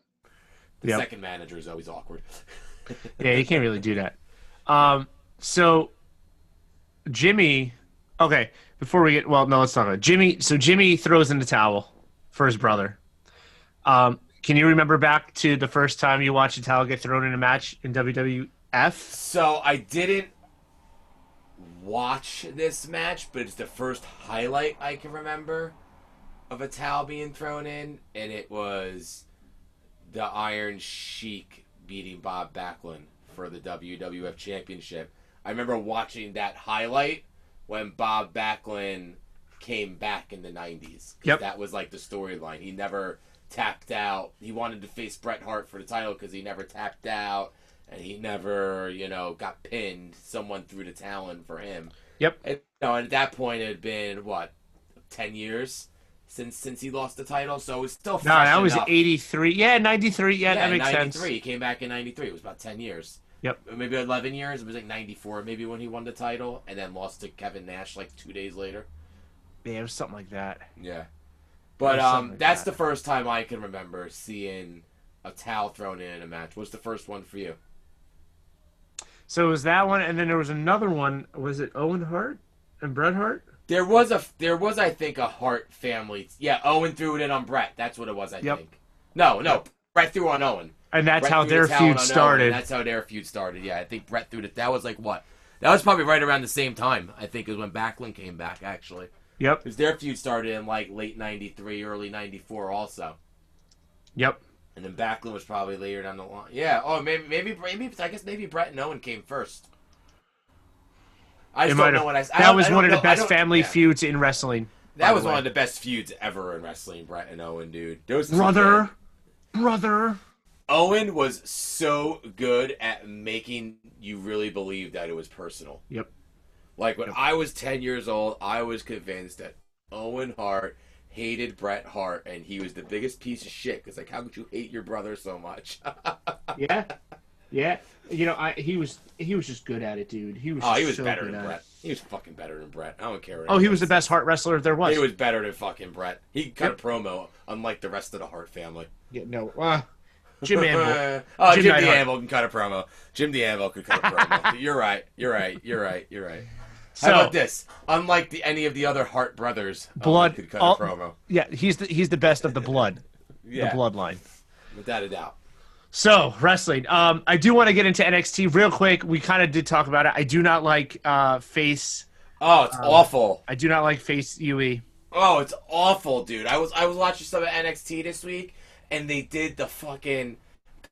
The yep. second manager is always awkward. [laughs] yeah, you can't really do that. Um, so Jimmy, okay. Before we get well, no, let's talk about Jimmy. So Jimmy throws in the towel for his brother. Um, can you remember back to the first time you watched a towel get thrown in a match in WWF? So I didn't watch this match, but it's the first highlight I can remember of a towel being thrown in, and it was the Iron Sheik beating Bob Backlund for the WWF Championship. I remember watching that highlight when Bob Backlund came back in the 90s. Yep. That was like the storyline. He never tapped out. He wanted to face Bret Hart for the title because he never tapped out and he never, you know, got pinned. Someone threw the talon for him. Yep. And, you know, and at that point, it had been, what, 10 years since since he lost the title. So it was still No, that was eighty three. Yeah, ninety three. Yeah, Yeah, that makes 93. sense. He came back in 93. It was about 10 years. Yep. Maybe 11 years. It was like 94 maybe when he won the title and then lost to Kevin Nash like two days later. Yeah, it was something like that. Yeah. But um, like that's that. the first time I can remember seeing a towel thrown in in a match. What's the first one for you? So it was that one, and then there was another one. Was it Owen Hart and Bret Hart? There was a there was I think a Hart family. Yeah, Owen threw it in on Bret. That's what it was. I Yep. think. No, no, Bret threw on Owen. And that's Bret how their feud on Owen, started. that's how their feud started. Yeah, I think Bret threw it. That was like what? That was probably right around the same time. I think is when Backlund came back. Actually, Yep. because their feud started in like late '93, early '94, also. Yep. And then Backlund was probably later down the line. Yeah. Oh, maybe, maybe, maybe. I guess maybe Bret and Owen came first. I just don't know what I. That was one of the know- best family yeah. feuds in wrestling. That was one of the best feuds ever in wrestling, Bret and Owen, dude. Those brother, brother. Owen was so good at making you really believe that it was personal. Yep. Like when I was 10 years old, I was convinced that Owen Hart hated Bret Hart and he was the biggest piece of shit. Because, like, how could you hate your brother so much? [laughs] Yeah. Yeah. You know, I he was he was just good at it, dude. He was. oh, he was so better than Bret. It. He was fucking better than Bret. I don't care. what Oh, he was the best Hart wrestler there was. He was better than fucking Bret. He cut Yep. a promo, unlike the rest of the Hart family. Yeah, no. Uh, Jim [laughs] Anvil. oh, Jim Jim. Anvil can cut a promo. Jim Anvil could cut a promo. [laughs] you're right. You're right. You're right. You're right. How about this? Unlike the, any of the other Hart brothers, Owen Blood- could cut all- a promo. yeah, he's the he's the best of the blood, Yeah, the bloodline. without a doubt. So wrestling. Um, I do want to get into NXT real quick. We kind of did talk about it. I do not like uh face. Oh, it's awful. I do not like face. UE. Oh, it's awful, dude. I was I was watching some of NXT this week, and they did the fucking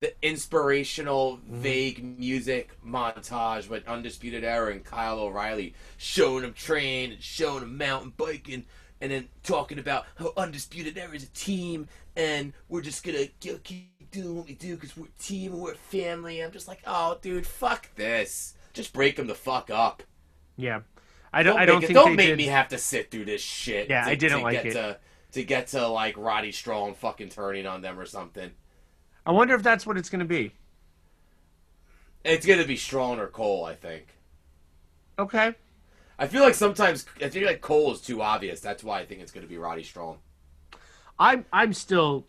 the inspirational, vague music montage with Undisputed Era and Kyle O'Reilly showing him train and showing him mountain biking, and then talking about how Undisputed Era is a team, and we're just gonna keep doing what we do because we're a team and we're a family. I'm just like, oh, dude, fuck this. Just break them the fuck up. Yeah, I don't. Don't I don't it, think don't make did. me have to sit through this shit. Yeah, to, I didn't to like get it. To, to get to like Roddy Strong fucking turning on them or something. I wonder if that's what it's going to be. It's gonna be Strong or Cole, I think. Okay. I feel like sometimes I feel like Cole is too obvious. That's why I think it's gonna be Roddy Strong. I'm I'm still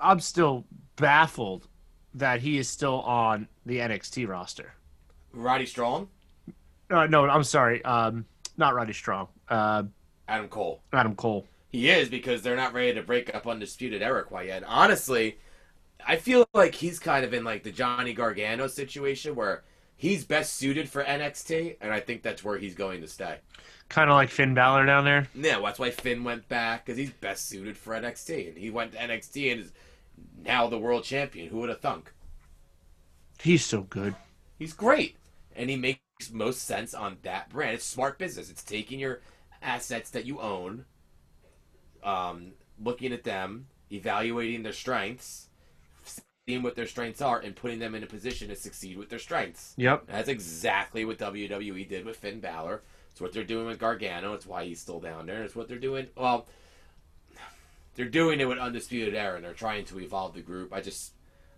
I'm still baffled that he is still on the NXT roster. Roddy Strong, Uh, no, I'm sorry. Um, not Roddy Strong. Uh, Adam Cole. Adam Cole. He is because they're not ready to break up Undisputed Era quite yet. Honestly, I feel like he's kind of in like the Johnny Gargano situation where he's best suited for NXT, and I think that's where he's going to stay. Kind of like Finn Balor down there. Yeah, that's why Finn went back because he's best suited for NXT, and he went to NXT and is now the world champion. Who would have thunk? He's so good. He's great, and he makes most sense on that brand. It's smart business. It's taking your assets that you own, um, looking at them, evaluating their strengths, seeing what their strengths are, and putting them in a position to succeed with their strengths. Yep. That's exactly what WWE did with Finn Balor. It's what they're doing with Gargano. It's why he's still down there. It's what they're doing. Well, they're doing it with Undisputed Era, and they're trying to evolve the group. I just,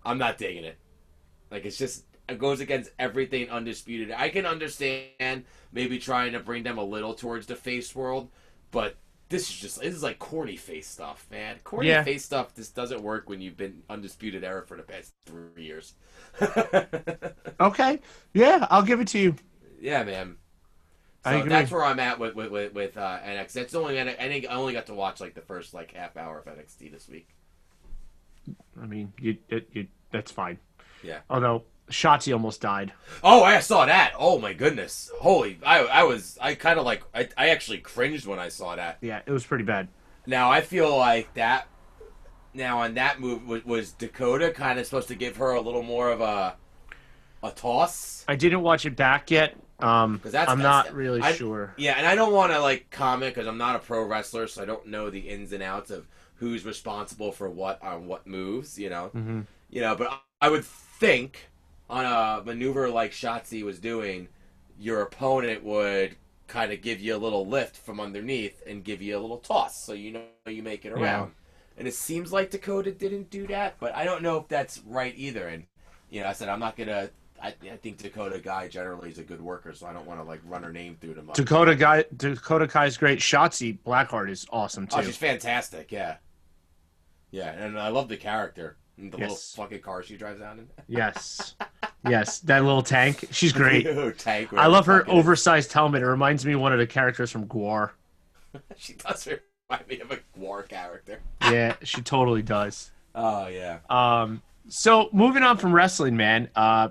I'm not digging it. Like it's just it goes against everything Undisputed. I can understand maybe trying to bring them a little towards the face world, but this is just this is like corny face stuff, man. Corny Yeah. face stuff. This doesn't work when you've been Undisputed Era for the past three years. [laughs] Okay. Yeah, I'll give it to you. Yeah, man. So that's where I'm at with with with, with uh, NXT. That's the only I think I only got to watch like the first like half hour of NXT this week. I mean, you, it, you that's fine. Yeah. Although Shotzi almost died. Oh, I saw that. Oh my goodness. Holy, I I was I kind of like I I actually cringed when I saw that. Yeah, it was pretty bad. Now I feel like that. Now on that move was, was Dakota kind of supposed to give her a little more of a a toss. I didn't watch it back yet. Um, 'Cause that's- I'm that's- not really I- sure. Yeah, and I don't want to like comment because I'm not a pro wrestler, so I don't know the ins and outs of who's responsible for what on what moves. You know, hmm you know. But I would think on a maneuver like Shotzi was doing, your opponent would kind of give you a little lift from underneath and give you a little toss, so you know you make it around. Yeah. And it seems like Dakota didn't do that, but I don't know if that's right either. And you know, I said I'm not gonna. I, I think Dakota Kai generally is a good worker, so I don't want to like run her name through them. Dakota Kai, Dakota Kai's great. Shotzi Blackheart is awesome too. Oh, she's fantastic. Yeah, yeah, and I love the character. And the Yes. little fucking car she drives out in. yes, yes, that little tank. She's great. [laughs] Ew, tank, I love her whatever the fuck it is. oversized helmet. It reminds me of one of the characters from Gwar. [laughs] She does remind me of a war character. Yeah, she totally does. Oh yeah. Um, so moving on from wrestling, man. Uh,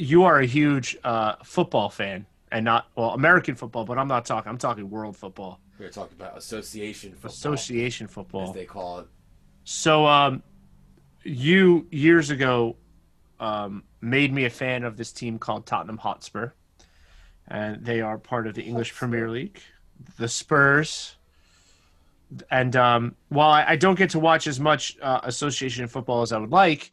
you are a huge uh, football fan, and not well American football, but I'm not talking. I'm talking world football, We are talking about association football, association as football. they call it. So, um, you years ago um, made me a fan of this team called Tottenham Hotspur, and they are part of the English Premier League, the Spurs. And um, while I, I don't get to watch as much uh, association football as I would like,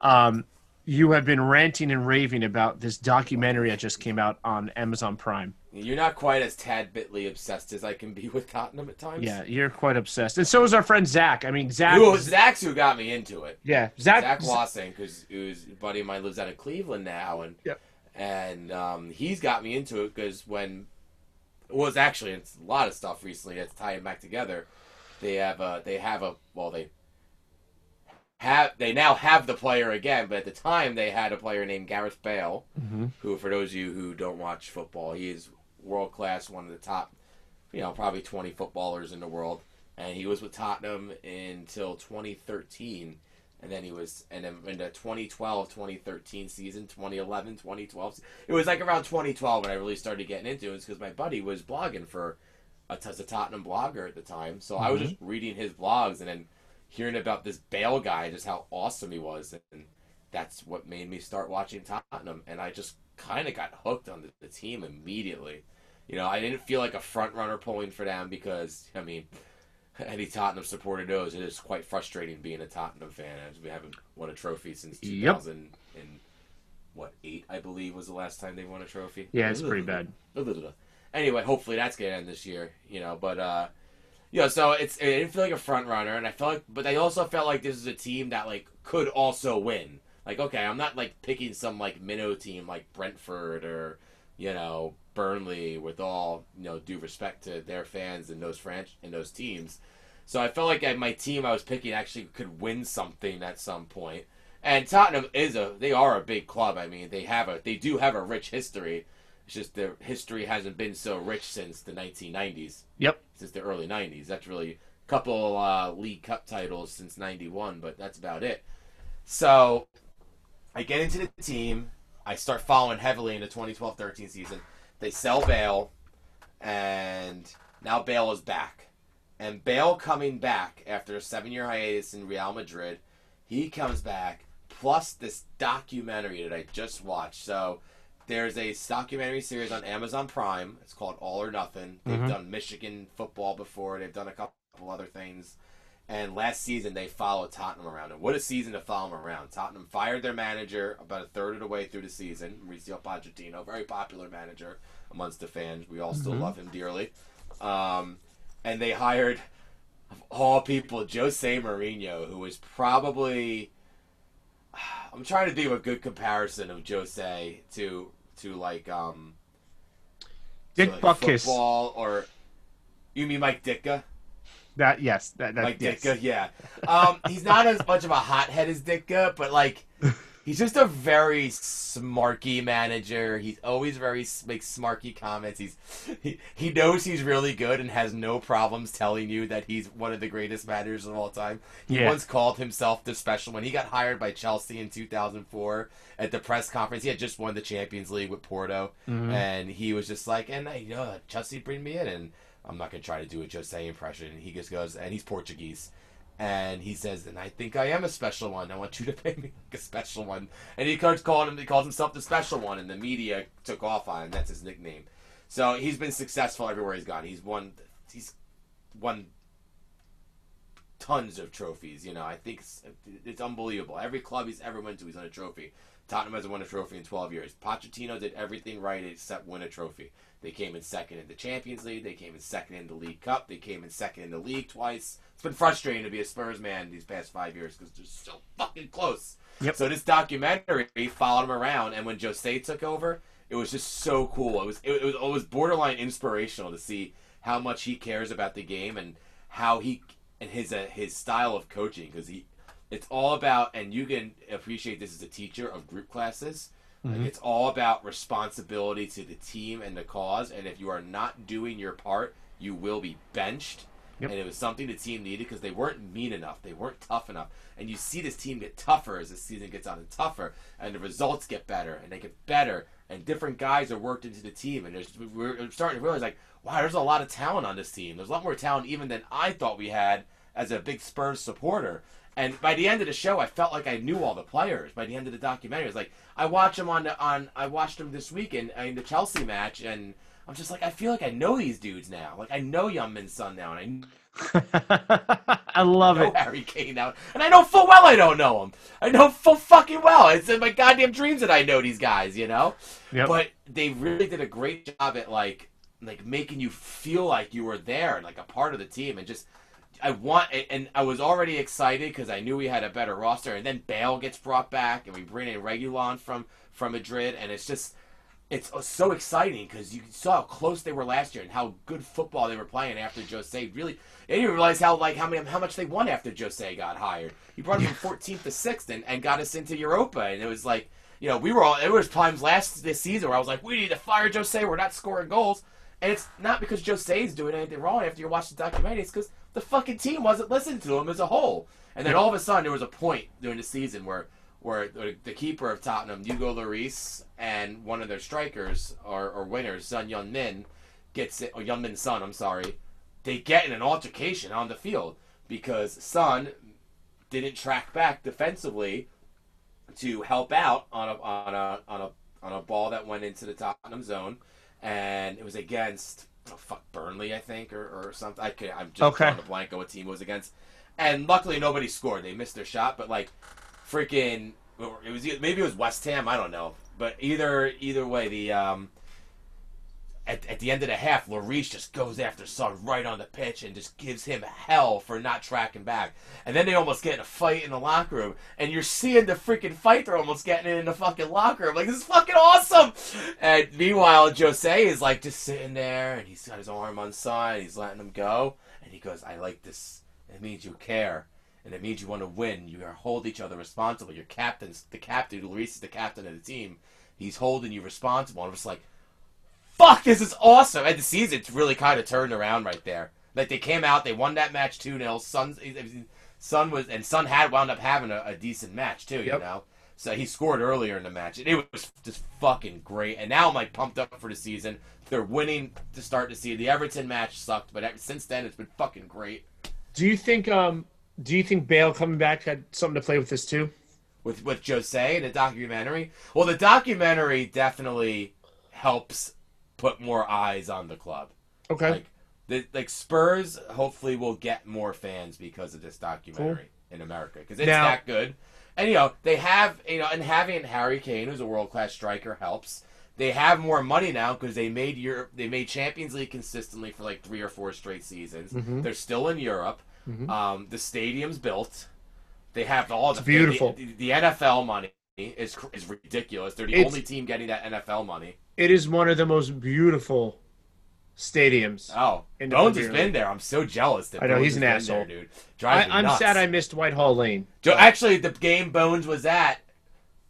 um, you have been ranting and raving about this documentary that just came out on Amazon Prime. You're not quite as tad bitly obsessed as I can be with Tottenham at times. Yeah, you're quite obsessed, and so is our friend Zach. I mean, Zach. Who, Zach's who got me into it. yeah, Zach. Zach Wassink, who's who's a buddy of mine, lives out of Cleveland now, and Yep. and um, he's got me into it because when well, it's actually it's a lot of stuff recently that's tying back together. They have a they have a well they have they now have the player again, but at the time they had a player named Gareth Bale, Mhm. who for those of you who don't watch football, he is world class, one of the top, you know, probably twenty footballers in the world, and he was with Tottenham until 2013 and then he was and then in the 2012 2013 season 2011 2012 it was like around 2012 when i really started getting into it because my buddy was blogging for a, a tottenham blogger at the time. So i was just reading his blogs and then hearing about this bale guy just how awesome he was and that's what made me start watching tottenham and i just kind of got hooked on the, the team immediately you know i didn't feel like a front runner pulling for them because i mean [laughs] any Tottenham supporter knows it is quite frustrating being a Tottenham fan as we haven't won a trophy since Yep. 2000 and what eight I believe was the last time they won a trophy. Yeah, it's pretty bad. Anyway, hopefully that's gonna end this year, you know. But uh, know, so it's it didn't feel like a front runner, and I felt like, but I also felt like this is a team that like could also win. Like, okay, I'm not like picking some like minnow team like Brentford or you know Burnley, with all you know due respect to their fans and those French and those teams. So I felt like I, my team I was picking actually could win something at some point. And Tottenham is a they are a big club. I mean, they have a they do have a rich history. It's just their history hasn't been so rich since the 1990s, Yep. since the early 90s. That's really a couple uh, League Cup titles since 91, but that's about it. So I get into the team. I start following heavily in the 2012-13 season. They sell Bale, and now Bale is back. And Bale coming back after a seven-year hiatus in Real Madrid, he comes back. Plus this documentary that I just watched. So there's a documentary series on Amazon Prime. It's called All or Nothing. They've Mhm. done Michigan football before. They've done a couple other things. And last season they followed Tottenham around. And what a season to follow them around. Tottenham fired their manager about a third of the way through the season. Mauricio Pochettino, very popular manager amongst the fans. We all still Mhm. love him dearly. Um, and they hired, of all people, Jose Mourinho, who was probably. I'm trying to think of a good comparison of Jose to to like um Dick to, like, Butkus. football or you mean Mike Ditka? That yes, that that Like yes. Ditka, yeah. Um, he's not as much of a hothead as Ditka, but like he's just a very smarky manager. He's always very makes smarky comments. He's he, he knows he's really good and has no problems telling you that he's one of the greatest managers of all time. He Yeah. once called himself the special when he got hired by Chelsea in 2004 at the press conference. He had just won the Champions League with Porto, Mhm. and he was just like, "And I you know Chelsea bring me in and." I'm not gonna try to do a Jose impression. He just goes, and he's Portuguese, and he says, "And I think I am a special one. I want you to pay me like a special one." And he starts calling him. He calls himself the special one, and the media took off on him. That's his nickname. So he's been successful everywhere he's gone. He's won. He's won tons of trophies. You know, I think it's, it's unbelievable. Every club he's ever went to, he's won a trophy. Tottenham hasn't won a trophy in 12 years. Pochettino did everything right except win a trophy. They came in second in the Champions League. They came in second in the League Cup. They came in second in the league twice. It's been frustrating to be a Spurs man these past five years because they're so fucking close. Yep. So this documentary followed him around, and when Jose took over, it was just so cool. It was it, was it was borderline inspirational to see how much he cares about the game and how he and his uh, his style of coaching because he it's all about and you can appreciate this as a teacher of group classes like mm-hmm. it's all about responsibility to the team and the cause and if you are not doing your part you will be benched. Yep. and it was something the team needed because they weren't mean enough they weren't tough enough. And you see this team get tougher as the season gets on and tougher and the results get better and they get better and different guys are worked into the team and there's we're starting to realize like wow there's a lot of talent on this team. There's a lot more talent even than i thought we had as a big spurs supporter and by the end of the show, I felt like I knew all the players. By the end of the documentary, I was like, I watched them on the, on. I watched them this week in, in the Chelsea match, and I'm just like, I feel like I know these dudes now. Like I know Young Min Son now, and [laughs] I love I know it. Harry Kane now, and I know full well I don't know him. I know full fucking well. It's in my goddamn dreams that I know these guys. You know. Yep. But they really did a great job at like like making you feel like you were there and like a part of the team and just I want and I was already excited because I knew we had a better roster and then Bale gets brought back and we bring in Reguilón from from Madrid and it's just it's uh, so exciting because you saw how close they were last year and how good football they were playing after Jose. Really, they didn't realize how like how many how much they won after Jose got hired. He brought us from 14th to sixth and, and got us into Europa, and it was like you know we were all. There was times last this season where I was like, we need to fire Jose. We're not scoring goals, and it's not because Jose's doing anything wrong. After you watch the documentary, it's because the fucking team wasn't listening to him as a whole. And then all of a sudden, there was a point during the season where where the keeper of Tottenham, Hugo Lloris, and one of their strikers or, or winners, Son Yun Min, gets it, or Yun Min Son, I'm sorry, they get in an altercation on the field because Son didn't track back defensively to help out on a on a on a on a ball that went into the Tottenham zone, and it was against oh fuck Burnley, I think, or, or something. I could, I'm just Okay. drawing a blank on what team it was against, and luckily nobody scored. They missed their shot, but like freaking it was maybe it was West Ham. I don't know, but either either way, the um. At, at the end of the half, Lloris just goes after Son right on the pitch and just gives him hell for not tracking back. And then they almost get in a fight in the locker room, and you're seeing the freaking fight they're almost getting in the fucking locker room. Like this is fucking awesome. And meanwhile, Jose is like just sitting there, and he's got his arm on Son, he's letting him go, and he goes, "I like this. It means you care." and it means you want to win. You hold each other responsible. Your captain's the captain. Luis is the captain of the team. He's holding you responsible. And I'm just like, fuck, this is awesome. And the season's really kind of turned around right there. Like they came out, they won that match two 0 Son, Son was and Son had wound up having a, a decent match too. You Yep. know. So he scored earlier in the match. and It was just fucking great. And now I'm like pumped up for the season. They're winning to start the season. The Everton match sucked, but since then it's been fucking great. Do you think um do you think Bale coming back had something to play with this too? with with Jose in the documentary. Well, the documentary definitely helps put more eyes on the club. Okay. Like the like Spurs hopefully will get more fans because of this documentary in America because it's Now- that good. And you know they have you know and having Harry Kane who's a world class striker helps. They have more money now because they made Europe. They made Champions League consistently for like three or four straight seasons. Mhm. They're still in Europe. Mhm. Um, the stadium's built. They have all the beautiful. The, the NFL money is is ridiculous. They're the It's- only team getting that NFL money. It is one of the most beautiful stadiums. Oh, In Bones has been there. I'm so jealous that I know, Bones he's an asshole. there, dude. I, Drives I'm nuts. sad I missed White Hart Lane. Jo- actually, the game Bones was at,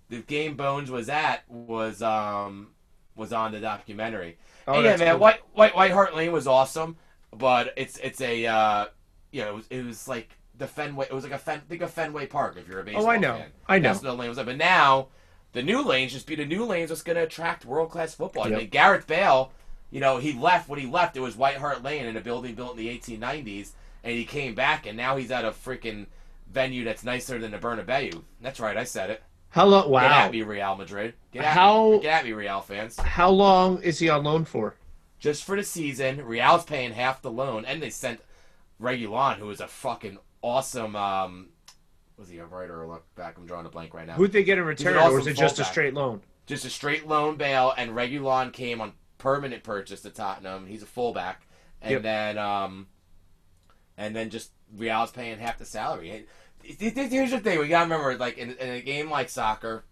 the game Bones was at was um was on the documentary. Oh, And yeah, man, cool. White White White Hart Lane was awesome, but it's it's a uh, you know it was, it was like the Fenway. It was like a Fen, think of Fenway Park if you're a baseball Oh, I know. fan. I know. That's the lane was like. But now the new lanes just be the new lanes that's going to attract world class football. I mean, Gareth Bale, you know, he left when he left. It was White Hart Lane in a building built in the 1890s, and he came back, and now he's at a freaking venue that's nicer than the Bernabeu. That's right, I said it. How long? Get at me, Real Madrid. Get at How- me. Get at me, Real fans. How long is he on loan for? Just for the season, Real's paying half the loan, and they sent Reguilón, who is a fucking awesome. Um, was he a writer or a look back? I'm drawing a blank right now. Who'd they get in return, or was it just a straight loan? Just a straight loan Bale, and Reguilón came on permanent purchase to Tottenham. He's a fullback, and Yep. then um, and then just Real's paying half the salary. Here's the thing: we gotta remember, like in, in a game like soccer,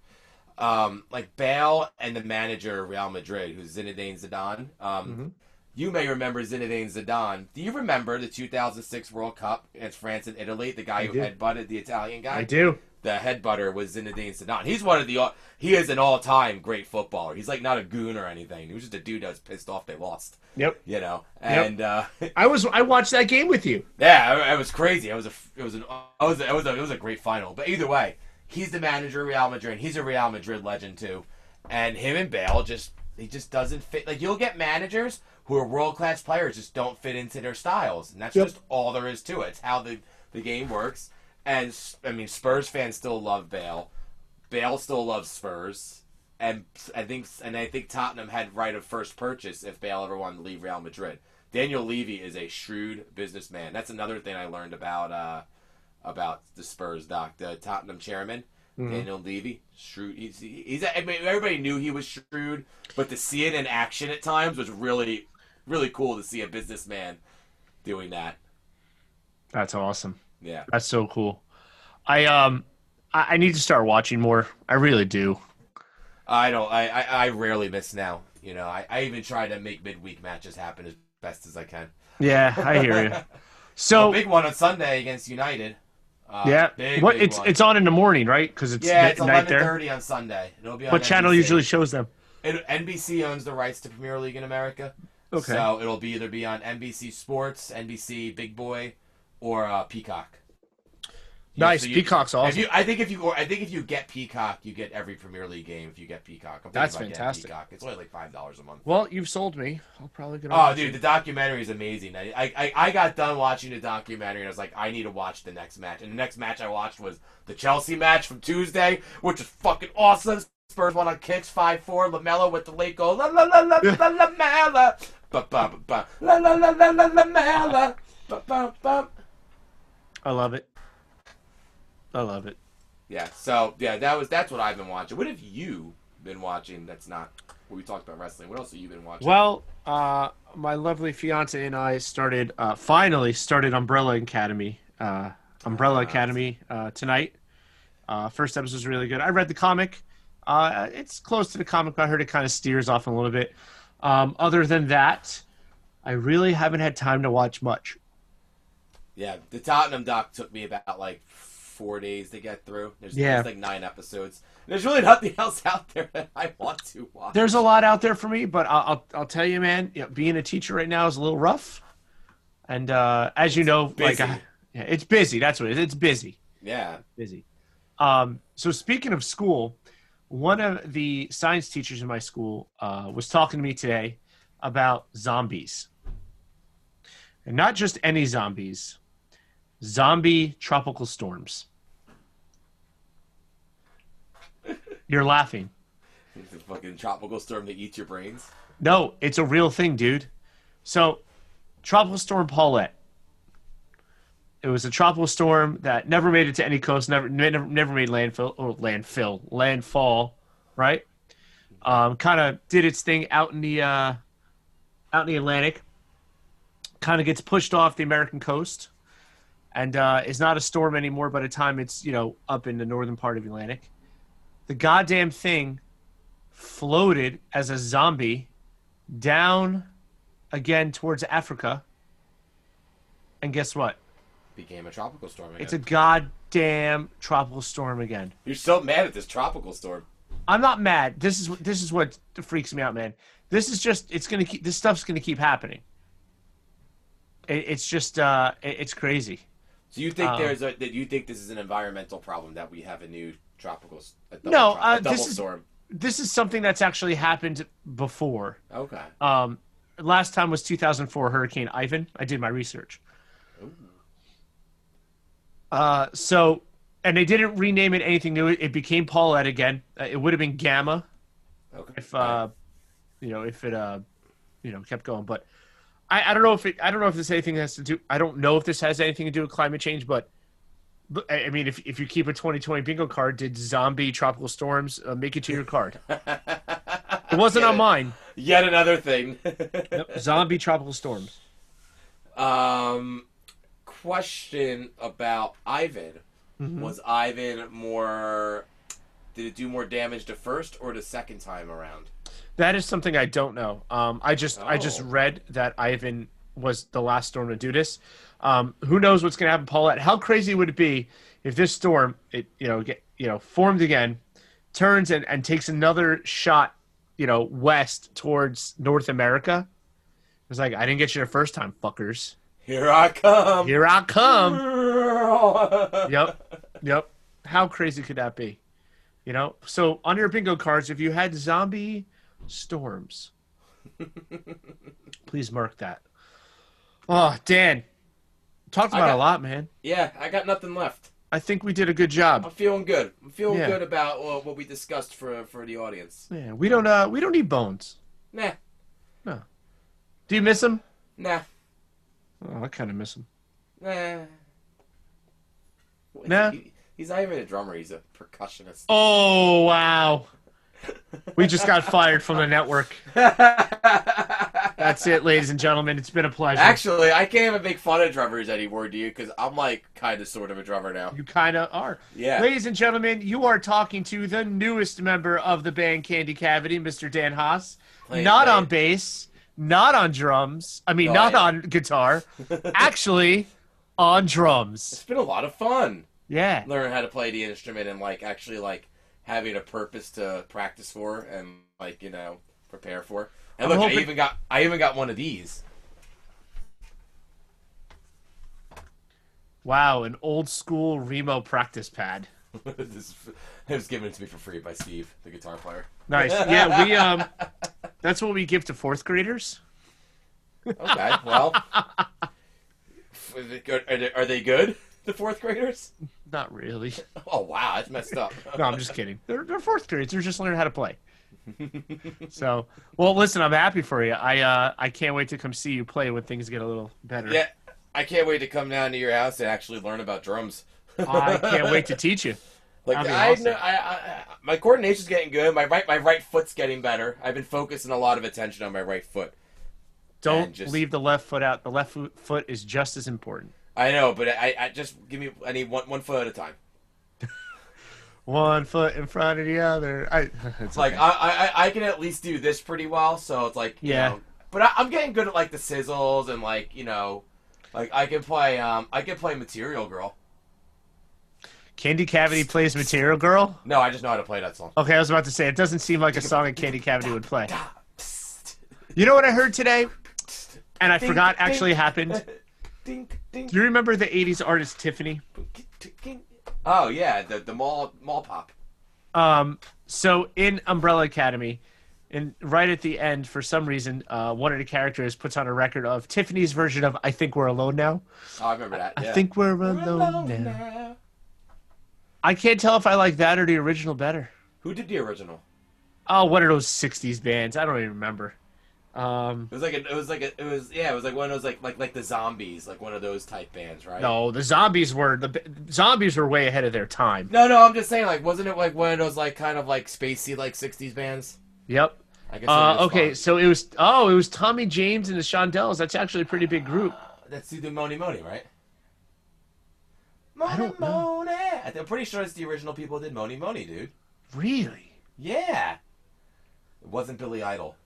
um, like Bale and the manager of Real Madrid, who's Zinedine Zidane. Um, Mhm. You may remember Zinedine Zidane. Do you remember the 2006 World Cup against France and Italy? The guy I who do. headbutted the Italian guy I do. the headbutter was Zinedine Zidane. He's one of the he is an all time great footballer. He's like not a goon or anything. He was just a dude that was pissed off they lost. Yep. You know, and uh, [laughs] I was. I watched that game with you. yeah, it, it was crazy. It was a it was an it was a, it was a, it was a great final. But either way, he's the manager of Real Madrid. He's a Real Madrid legend too, and him and Bale just he just doesn't fit. Like you'll get managers who are world class players just don't fit into their styles, and that's Yep. just all there is to it. It's how the the game works. And I mean, Spurs fans still love Bale. Bale still loves Spurs, and I think and I think Tottenham had right of first purchase if Bale ever wanted to leave Real Madrid. Daniel Levy is a shrewd businessman. That's another thing I learned about uh, about the Spurs doc, the Tottenham chairman. Mhm. Daniel Levy, shrewd. He's, he's I mean, everybody knew he was shrewd, but to see it in action at times was really, really cool to see a businessman doing that. That's awesome. Yeah. That's so cool. I um, I, I need to start watching more. I really do. I don't. I, I, I rarely miss now. You know, I, I even try to make midweek matches happen as best as I can. Yeah, I hear you. A [laughs] So big one on Sunday against United. Uh, yeah, big, what big it's one. it's on in the morning, right? Because it's, yeah, it's night there. thirty on Sunday. It'll be on What channel usually shows them? It, NBC owns the rights to Premier League in America. Okay. So it'll be either be on NBC Sports, NBC Big Boy, or uh, Peacock. Nice. so you- Peacock's If awesome. you, I think if you, or I think if you get Peacock, you get every Premier League game. If you get Peacock, That's fantastic. Peacock. It's only like five dollars a month. well, you've sold me. I'll probably get. It. Oh, dude, the documentary is amazing. I, I I got done watching the documentary and I was like, I need to watch the next match. And the next match I watched was the Chelsea match from Tuesday, which is fucking awesome. Spurs won on kicks, five four. Lamela with the late goal. La la la la [laughs] la Lamela. Ba ba ba ba. La la la la la Lamela. Ba ba ba. I love it. I love it. Yeah. So yeah, that was that's what I've been watching. What have you been watching? That's not what we talked about wrestling. What else have you been watching? Well, uh, my lovely fiance and I started uh, finally started Umbrella Academy. Uh, Umbrella Ah. Academy uh, tonight. Uh, first episode was really good. I read the comic. Uh, it's close to the comic, but I heard it kind of steers off a little bit. Um, other than that, I really haven't had time to watch much. Yeah, the Tottenham doc took me about like four days to get through. There's, Yeah. there's like nine episodes. There's really nothing [laughs] else out there that I want to watch. There's a lot out there for me, but I'll I'll, I'll tell you, man. You know, being a teacher right now is a little rough, and uh, as you know, like. I, yeah, it's busy. That's what it is. It's busy. yeah. busy. Um, so speaking of school, one of the science teachers in my school uh, was talking to me today about zombies, and not just any zombies, zombie tropical storms. You're laughing. It's a fucking tropical storm that eats your brains. No, it's a real thing, dude. So, tropical storm Paulette. It was a tropical storm that never made it to any coast, never never, never made landfill or landfill landfall, right? Um, kind of did its thing out in the uh, out in the Atlantic. Kind of gets pushed off the American coast, and uh, is not a storm anymore. By the time it's you know up in the northern part of the Atlantic, the goddamn thing floated as a zombie down again towards Africa. And guess what? Became a tropical storm again. It's a goddamn tropical storm again. You're so mad at this tropical storm. I'm not mad. This is this is what freaks me out, man. This is just it's gonna keep this stuff's gonna keep happening. It, it's just uh, it, it's crazy. So you think Um, there's a that you think this is an environmental problem that we have a new tropical a No, uh, this is- storm. This is something that's actually happened before. Okay. Um, last time was 2004 Hurricane Ivan. I did my research. Uh, so, and they didn't rename it anything new. It became Paulette again. Uh, it would have been Gamma Okay. if, uh, you know, if it, uh, you know, kept going. But I, I don't know if it, I don't know if this anything has to do. I don't know if this has anything to do with climate change. But I mean, if if you keep a 2020 bingo card, did zombie tropical storms uh, make it to your card? [laughs] It wasn't on mine. Yet another thing. Yep. Zombie tropical storms. [laughs] Um, question about Ivan. Mm-hmm. Was Ivan more? Did it do more damage the first or the second time around? That is something I don't know. Um, I just I just Oh. read that Ivan was the last storm to do this. Um, who knows what's going to happen, Paulette? How crazy would it be if this storm, it you know get you know formed again, turns and, and takes another shot, you know, west towards North America? It's like I didn't get you the first time, fuckers. Here I come. Here I come. [laughs] Yep, yep. How crazy could that be? You know. So on your bingo cards, if you had zombie storms, [laughs] please mark that. Oh, Dan, talked about got- a lot, man. Yeah, I got nothing left. I think we did a good job. I'm feeling good. I'm feeling Yeah. good about uh, what we discussed for for the audience. Yeah, we don't uh we don't need bones. Nah, No. Do you miss them? nah, Oh, I kind of miss him. nah. Nah. He- he's not even a drummer. He's a percussionist. Oh wow, we just got fired from the network. [laughs] That's it, ladies and gentlemen. It's been a pleasure. Actually, I can't even make fun of drummers anymore, do you? Because I'm like kind of sort of a drummer now. You kind of are. Yeah. Ladies and gentlemen, you are talking to the newest member of the band Candy Cavity, Mr. Dan Haas. Play- not play on bass, not on drums. I mean, No, not I- on guitar. [laughs] actually, on drums. It's been a lot of fun Yeah. learning how to play the instrument and like actually like having a purpose to practice for and like you know prepare for. And I'm look, hoping- I even got I even got one of these. Wow, an old school Remo practice pad. [laughs] this, [laughs] it was given to me for free by Steve, the guitar player. Nice. [laughs] Yeah, we um, that's what we give to fourth graders. Okay, well, are they good? Are they, are they good? The fourth graders? Not really. [laughs] Oh wow, that's messed up. No, I'm just kidding. They're, they're fourth graders. They're just learning how to play. so, well, listen, I'm happy for you. I uh, I can't wait to come see you play when things get a little better. Yeah, I can't wait to come down to your house and actually learn about drums. I can't wait to teach you. Like I, awesome. know, I, I, my coordination's getting good. My right, my right foot's getting better. I've been focusing a lot of attention on my right foot. Don't just- leave the left foot out. The left foot foot is just as important. I know, but I, I just give me. I need one, one foot at a time. [laughs] One foot in front of the other. I, [laughs] it's Like okay. I, I, I can at least do this pretty well. So it's like, you Yeah. know, but I, I'm getting good at like the sizzles and like you know, like I can play. Um, I can play Material Girl. Candy Cavity plays Material Girl. No, I just know how to play that song. Okay, I was about to say it doesn't seem like a song that Candy Cavity would play. [laughs] You know what I heard today, and I forgot actually happened. [laughs] Do you remember the '80s artist Tiffany? Oh yeah, the the mall mall pop. Um, so in Umbrella Academy, and right at the end, for some reason, uh, one of the characters puts on a record of Tiffany's version of "I Think We're Alone Now." Oh, I remember that. I think we're alone, now. I can't tell if I like that or the original better. Who did the original? Oh, one of those '60s bands. I don't even remember. Um, It was like a, it was like a, it was yeah, it was like one of those like like like the zombies, like one of those type bands, right? no, the zombies were the zombies were way ahead of their time. No, no, I'm just saying, like, wasn't it like one of those like kind of like spacey like '60s bands? Yep. I guess. Uh, okay, fun. so it was oh, it was Tommy James and the Shondells. That's actually a pretty big group. That's who did Mony Mony. I don't know. Mony. I'm pretty sure it's the original people who did Mony Mony, dude. Really? Yeah. It wasn't Billy Idol.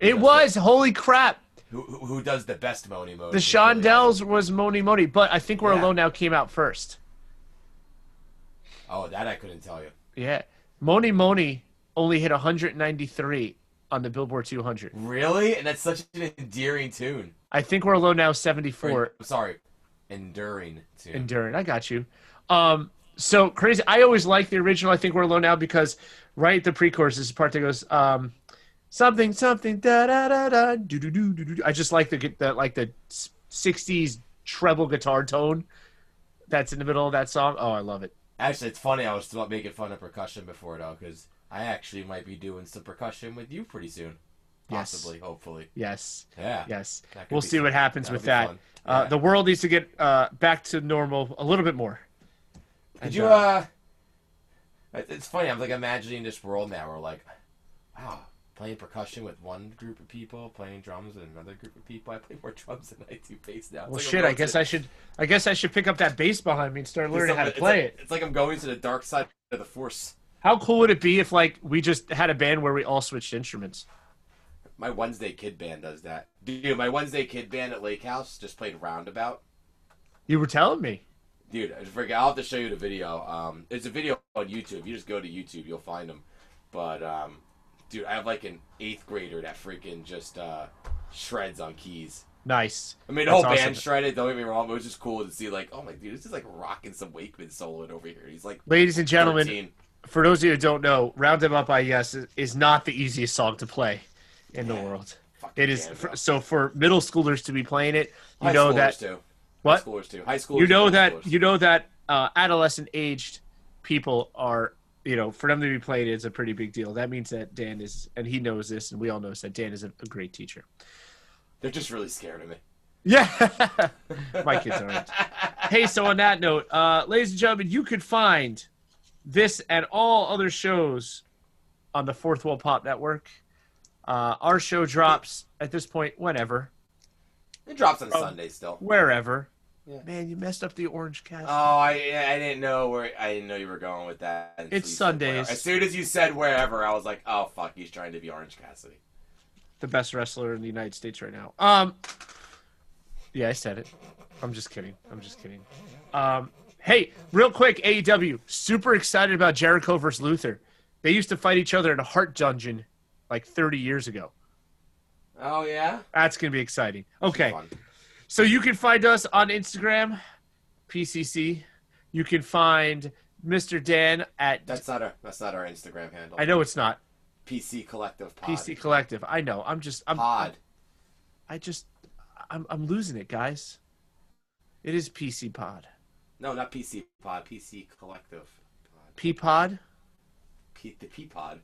It was. Holy crap! Who who, who does the best Mony Mony? The Shondells was Mony Mony, but I think We're Yeah. Alone Now came out first. Oh, that I couldn't tell you. Yeah, Mony Mony only hit 193 on the Billboard 200. Really? And that's such an endearing tune. I think We're Alone Now 74. Or, 74. sorry, enduring tune. Enduring. I got you. Um, so crazy. I always like the original. I think we're alone now because right the pre-chorus is the part that goes um, something something da da da da do do do do do. I just like the the like the '60s treble guitar tone that's in the middle of that song. Oh, I love it. Actually, it's funny. I was making fun of percussion before though, because I actually might be doing some percussion with you pretty soon. Yes. Possibly, hopefully. Yes, Yeah. yes. We'll see what happens That'll with that. fun. Uh, The world needs to get uh, back to normal a little bit more. Did you uh? It's funny. I'm like imagining this world now. Where like, wow, playing percussion with one group of people, playing drums with another group of people. I play more drums than I do bass now. It's Well, like shit. I guess to- I should. I guess I should pick up that bass behind me and start learning how to play it's it. It's like I'm going to the dark side of the force. How cool would it be if like we just had a band where we all switched instruments? My Wednesday Kid band does that. Dude, my Wednesday Kid band at Lake House just played Roundabout. You were telling me. Dude, I forget. I'll have to show you the video. Um, it's a video on YouTube. You just go to YouTube, you'll find them. But um, dude, I have like an eighth grader that freaking just uh, shreds on keys. Nice. I mean, the That's whole band awesome. shredded. Don't get me wrong, but it was just cool to see. Like, oh my dude, this is like rocking some Wakeman soloing over here. He's like, Ladies and gentlemen, 13. for those of you who don't know, Roundabout by Yes is, is not the easiest song to play in the world. Fucking It is for, so for middle schoolers to be playing it, you High know that too. what High schoolers too. High schoolers. you know that schoolers. you know that uh, adolescent aged people are you know for them to be playing it is a pretty big deal. That means that Dan is and he knows this and we all know this, that Dan is a, a great teacher. They're just really scared of me. Yeah, [laughs] my kids aren't. hey, so on that note, uh, ladies and gentlemen, you could find this and all other shows on the Fourth Wall Pop Network. Uh, our show drops at this point whenever, It drops on Oh. Sunday still. wherever. Yeah. Man, you messed up the orange cast. Oh, I I didn't know where I didn't know you were going with that. It's you Sundays. As soon as you said wherever, I was like, oh fuck, he's trying to be Orange Cassidy. the best wrestler in the United States right now. Um, yeah, I said it. I'm just kidding. I'm just kidding. Um, hey, real quick, AEW, super excited about Jericho versus Luther. They used to fight each other in a Hart dungeon like 30 years ago. Oh yeah. That's gonna be exciting. Okay, Fun. so you can find us on Instagram, PCC. You can find Mr. Dan at. That's not our that's not our Instagram handle. I know it's not PC Collective Pod. PC Collective. I know. I'm just. I'm. Pod. I just. I'm. I'm losing it, guys. It is PC Pod. No, not PC Pod. PC Collective. Pod. P Pod. P, the P Pod.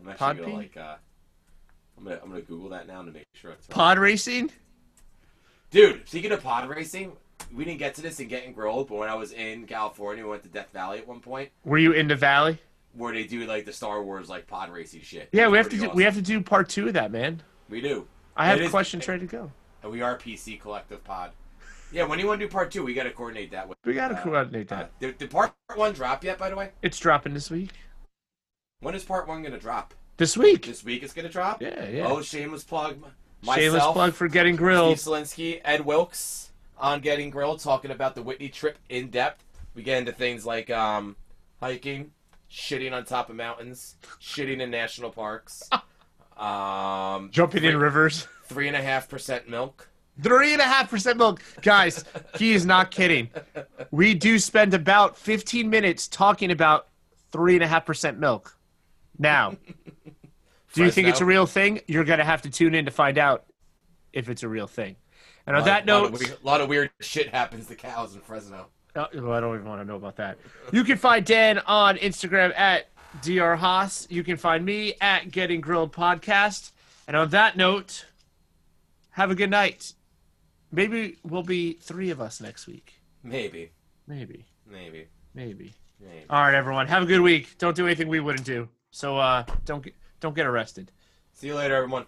I'm actually Pod gonna like. Uh, I'm gonna I'm gonna Google that now to make sure it's. Pod racing. Dude, speaking of pod racing, we didn't get to this in Getting Grilled, but when I was in California, we went to Death Valley at one point, Were you in the Valley? where they do like the Star Wars like pod racing shit. Yeah, we have to do. We have to do part two of that, man. We do. I have It is- questions ready to go. And we are PC Collective Pod. Yeah, when you want to do part two, we got to coordinate that with. We gotta uh, coordinate Uh, that. did, did part one drop yet? By the way, It's dropping this week. When is part one gonna drop? This week. This week it's gonna drop. Yeah, yeah. Oh, shameless plug. Myself, Shameless plug for getting grilled. Steve Selinsky, Ed Wilkes on Getting Grilled, talking about the Whitney trip in depth. We get into things like um, hiking, shitting on top of mountains, shitting in national parks, [laughs] um, Jumping in rivers. three and a half percent milk. Three and a half percent milk. Guys, he is not kidding. We do spend about 15 minutes talking about three and a half percent milk. Now, [laughs] do you think it's a real thing? You're going to have to tune in to find out if it's a real thing. And on Lot- that lot note, of weird- lot of weird shit happens to cows in Fresno. Uh, I don't even want to know about that. You can find Dan on Instagram at Dr. Haas. You can find me at Getting Grilled Podcast. And on that note, have a good night. Maybe we'll be three of us next week. Maybe, Maybe. maybe, Maybe. maybe. All right, everyone. Have a good week. Don't do anything we wouldn't do. So uh, don't get don't get arrested. See you later, everyone.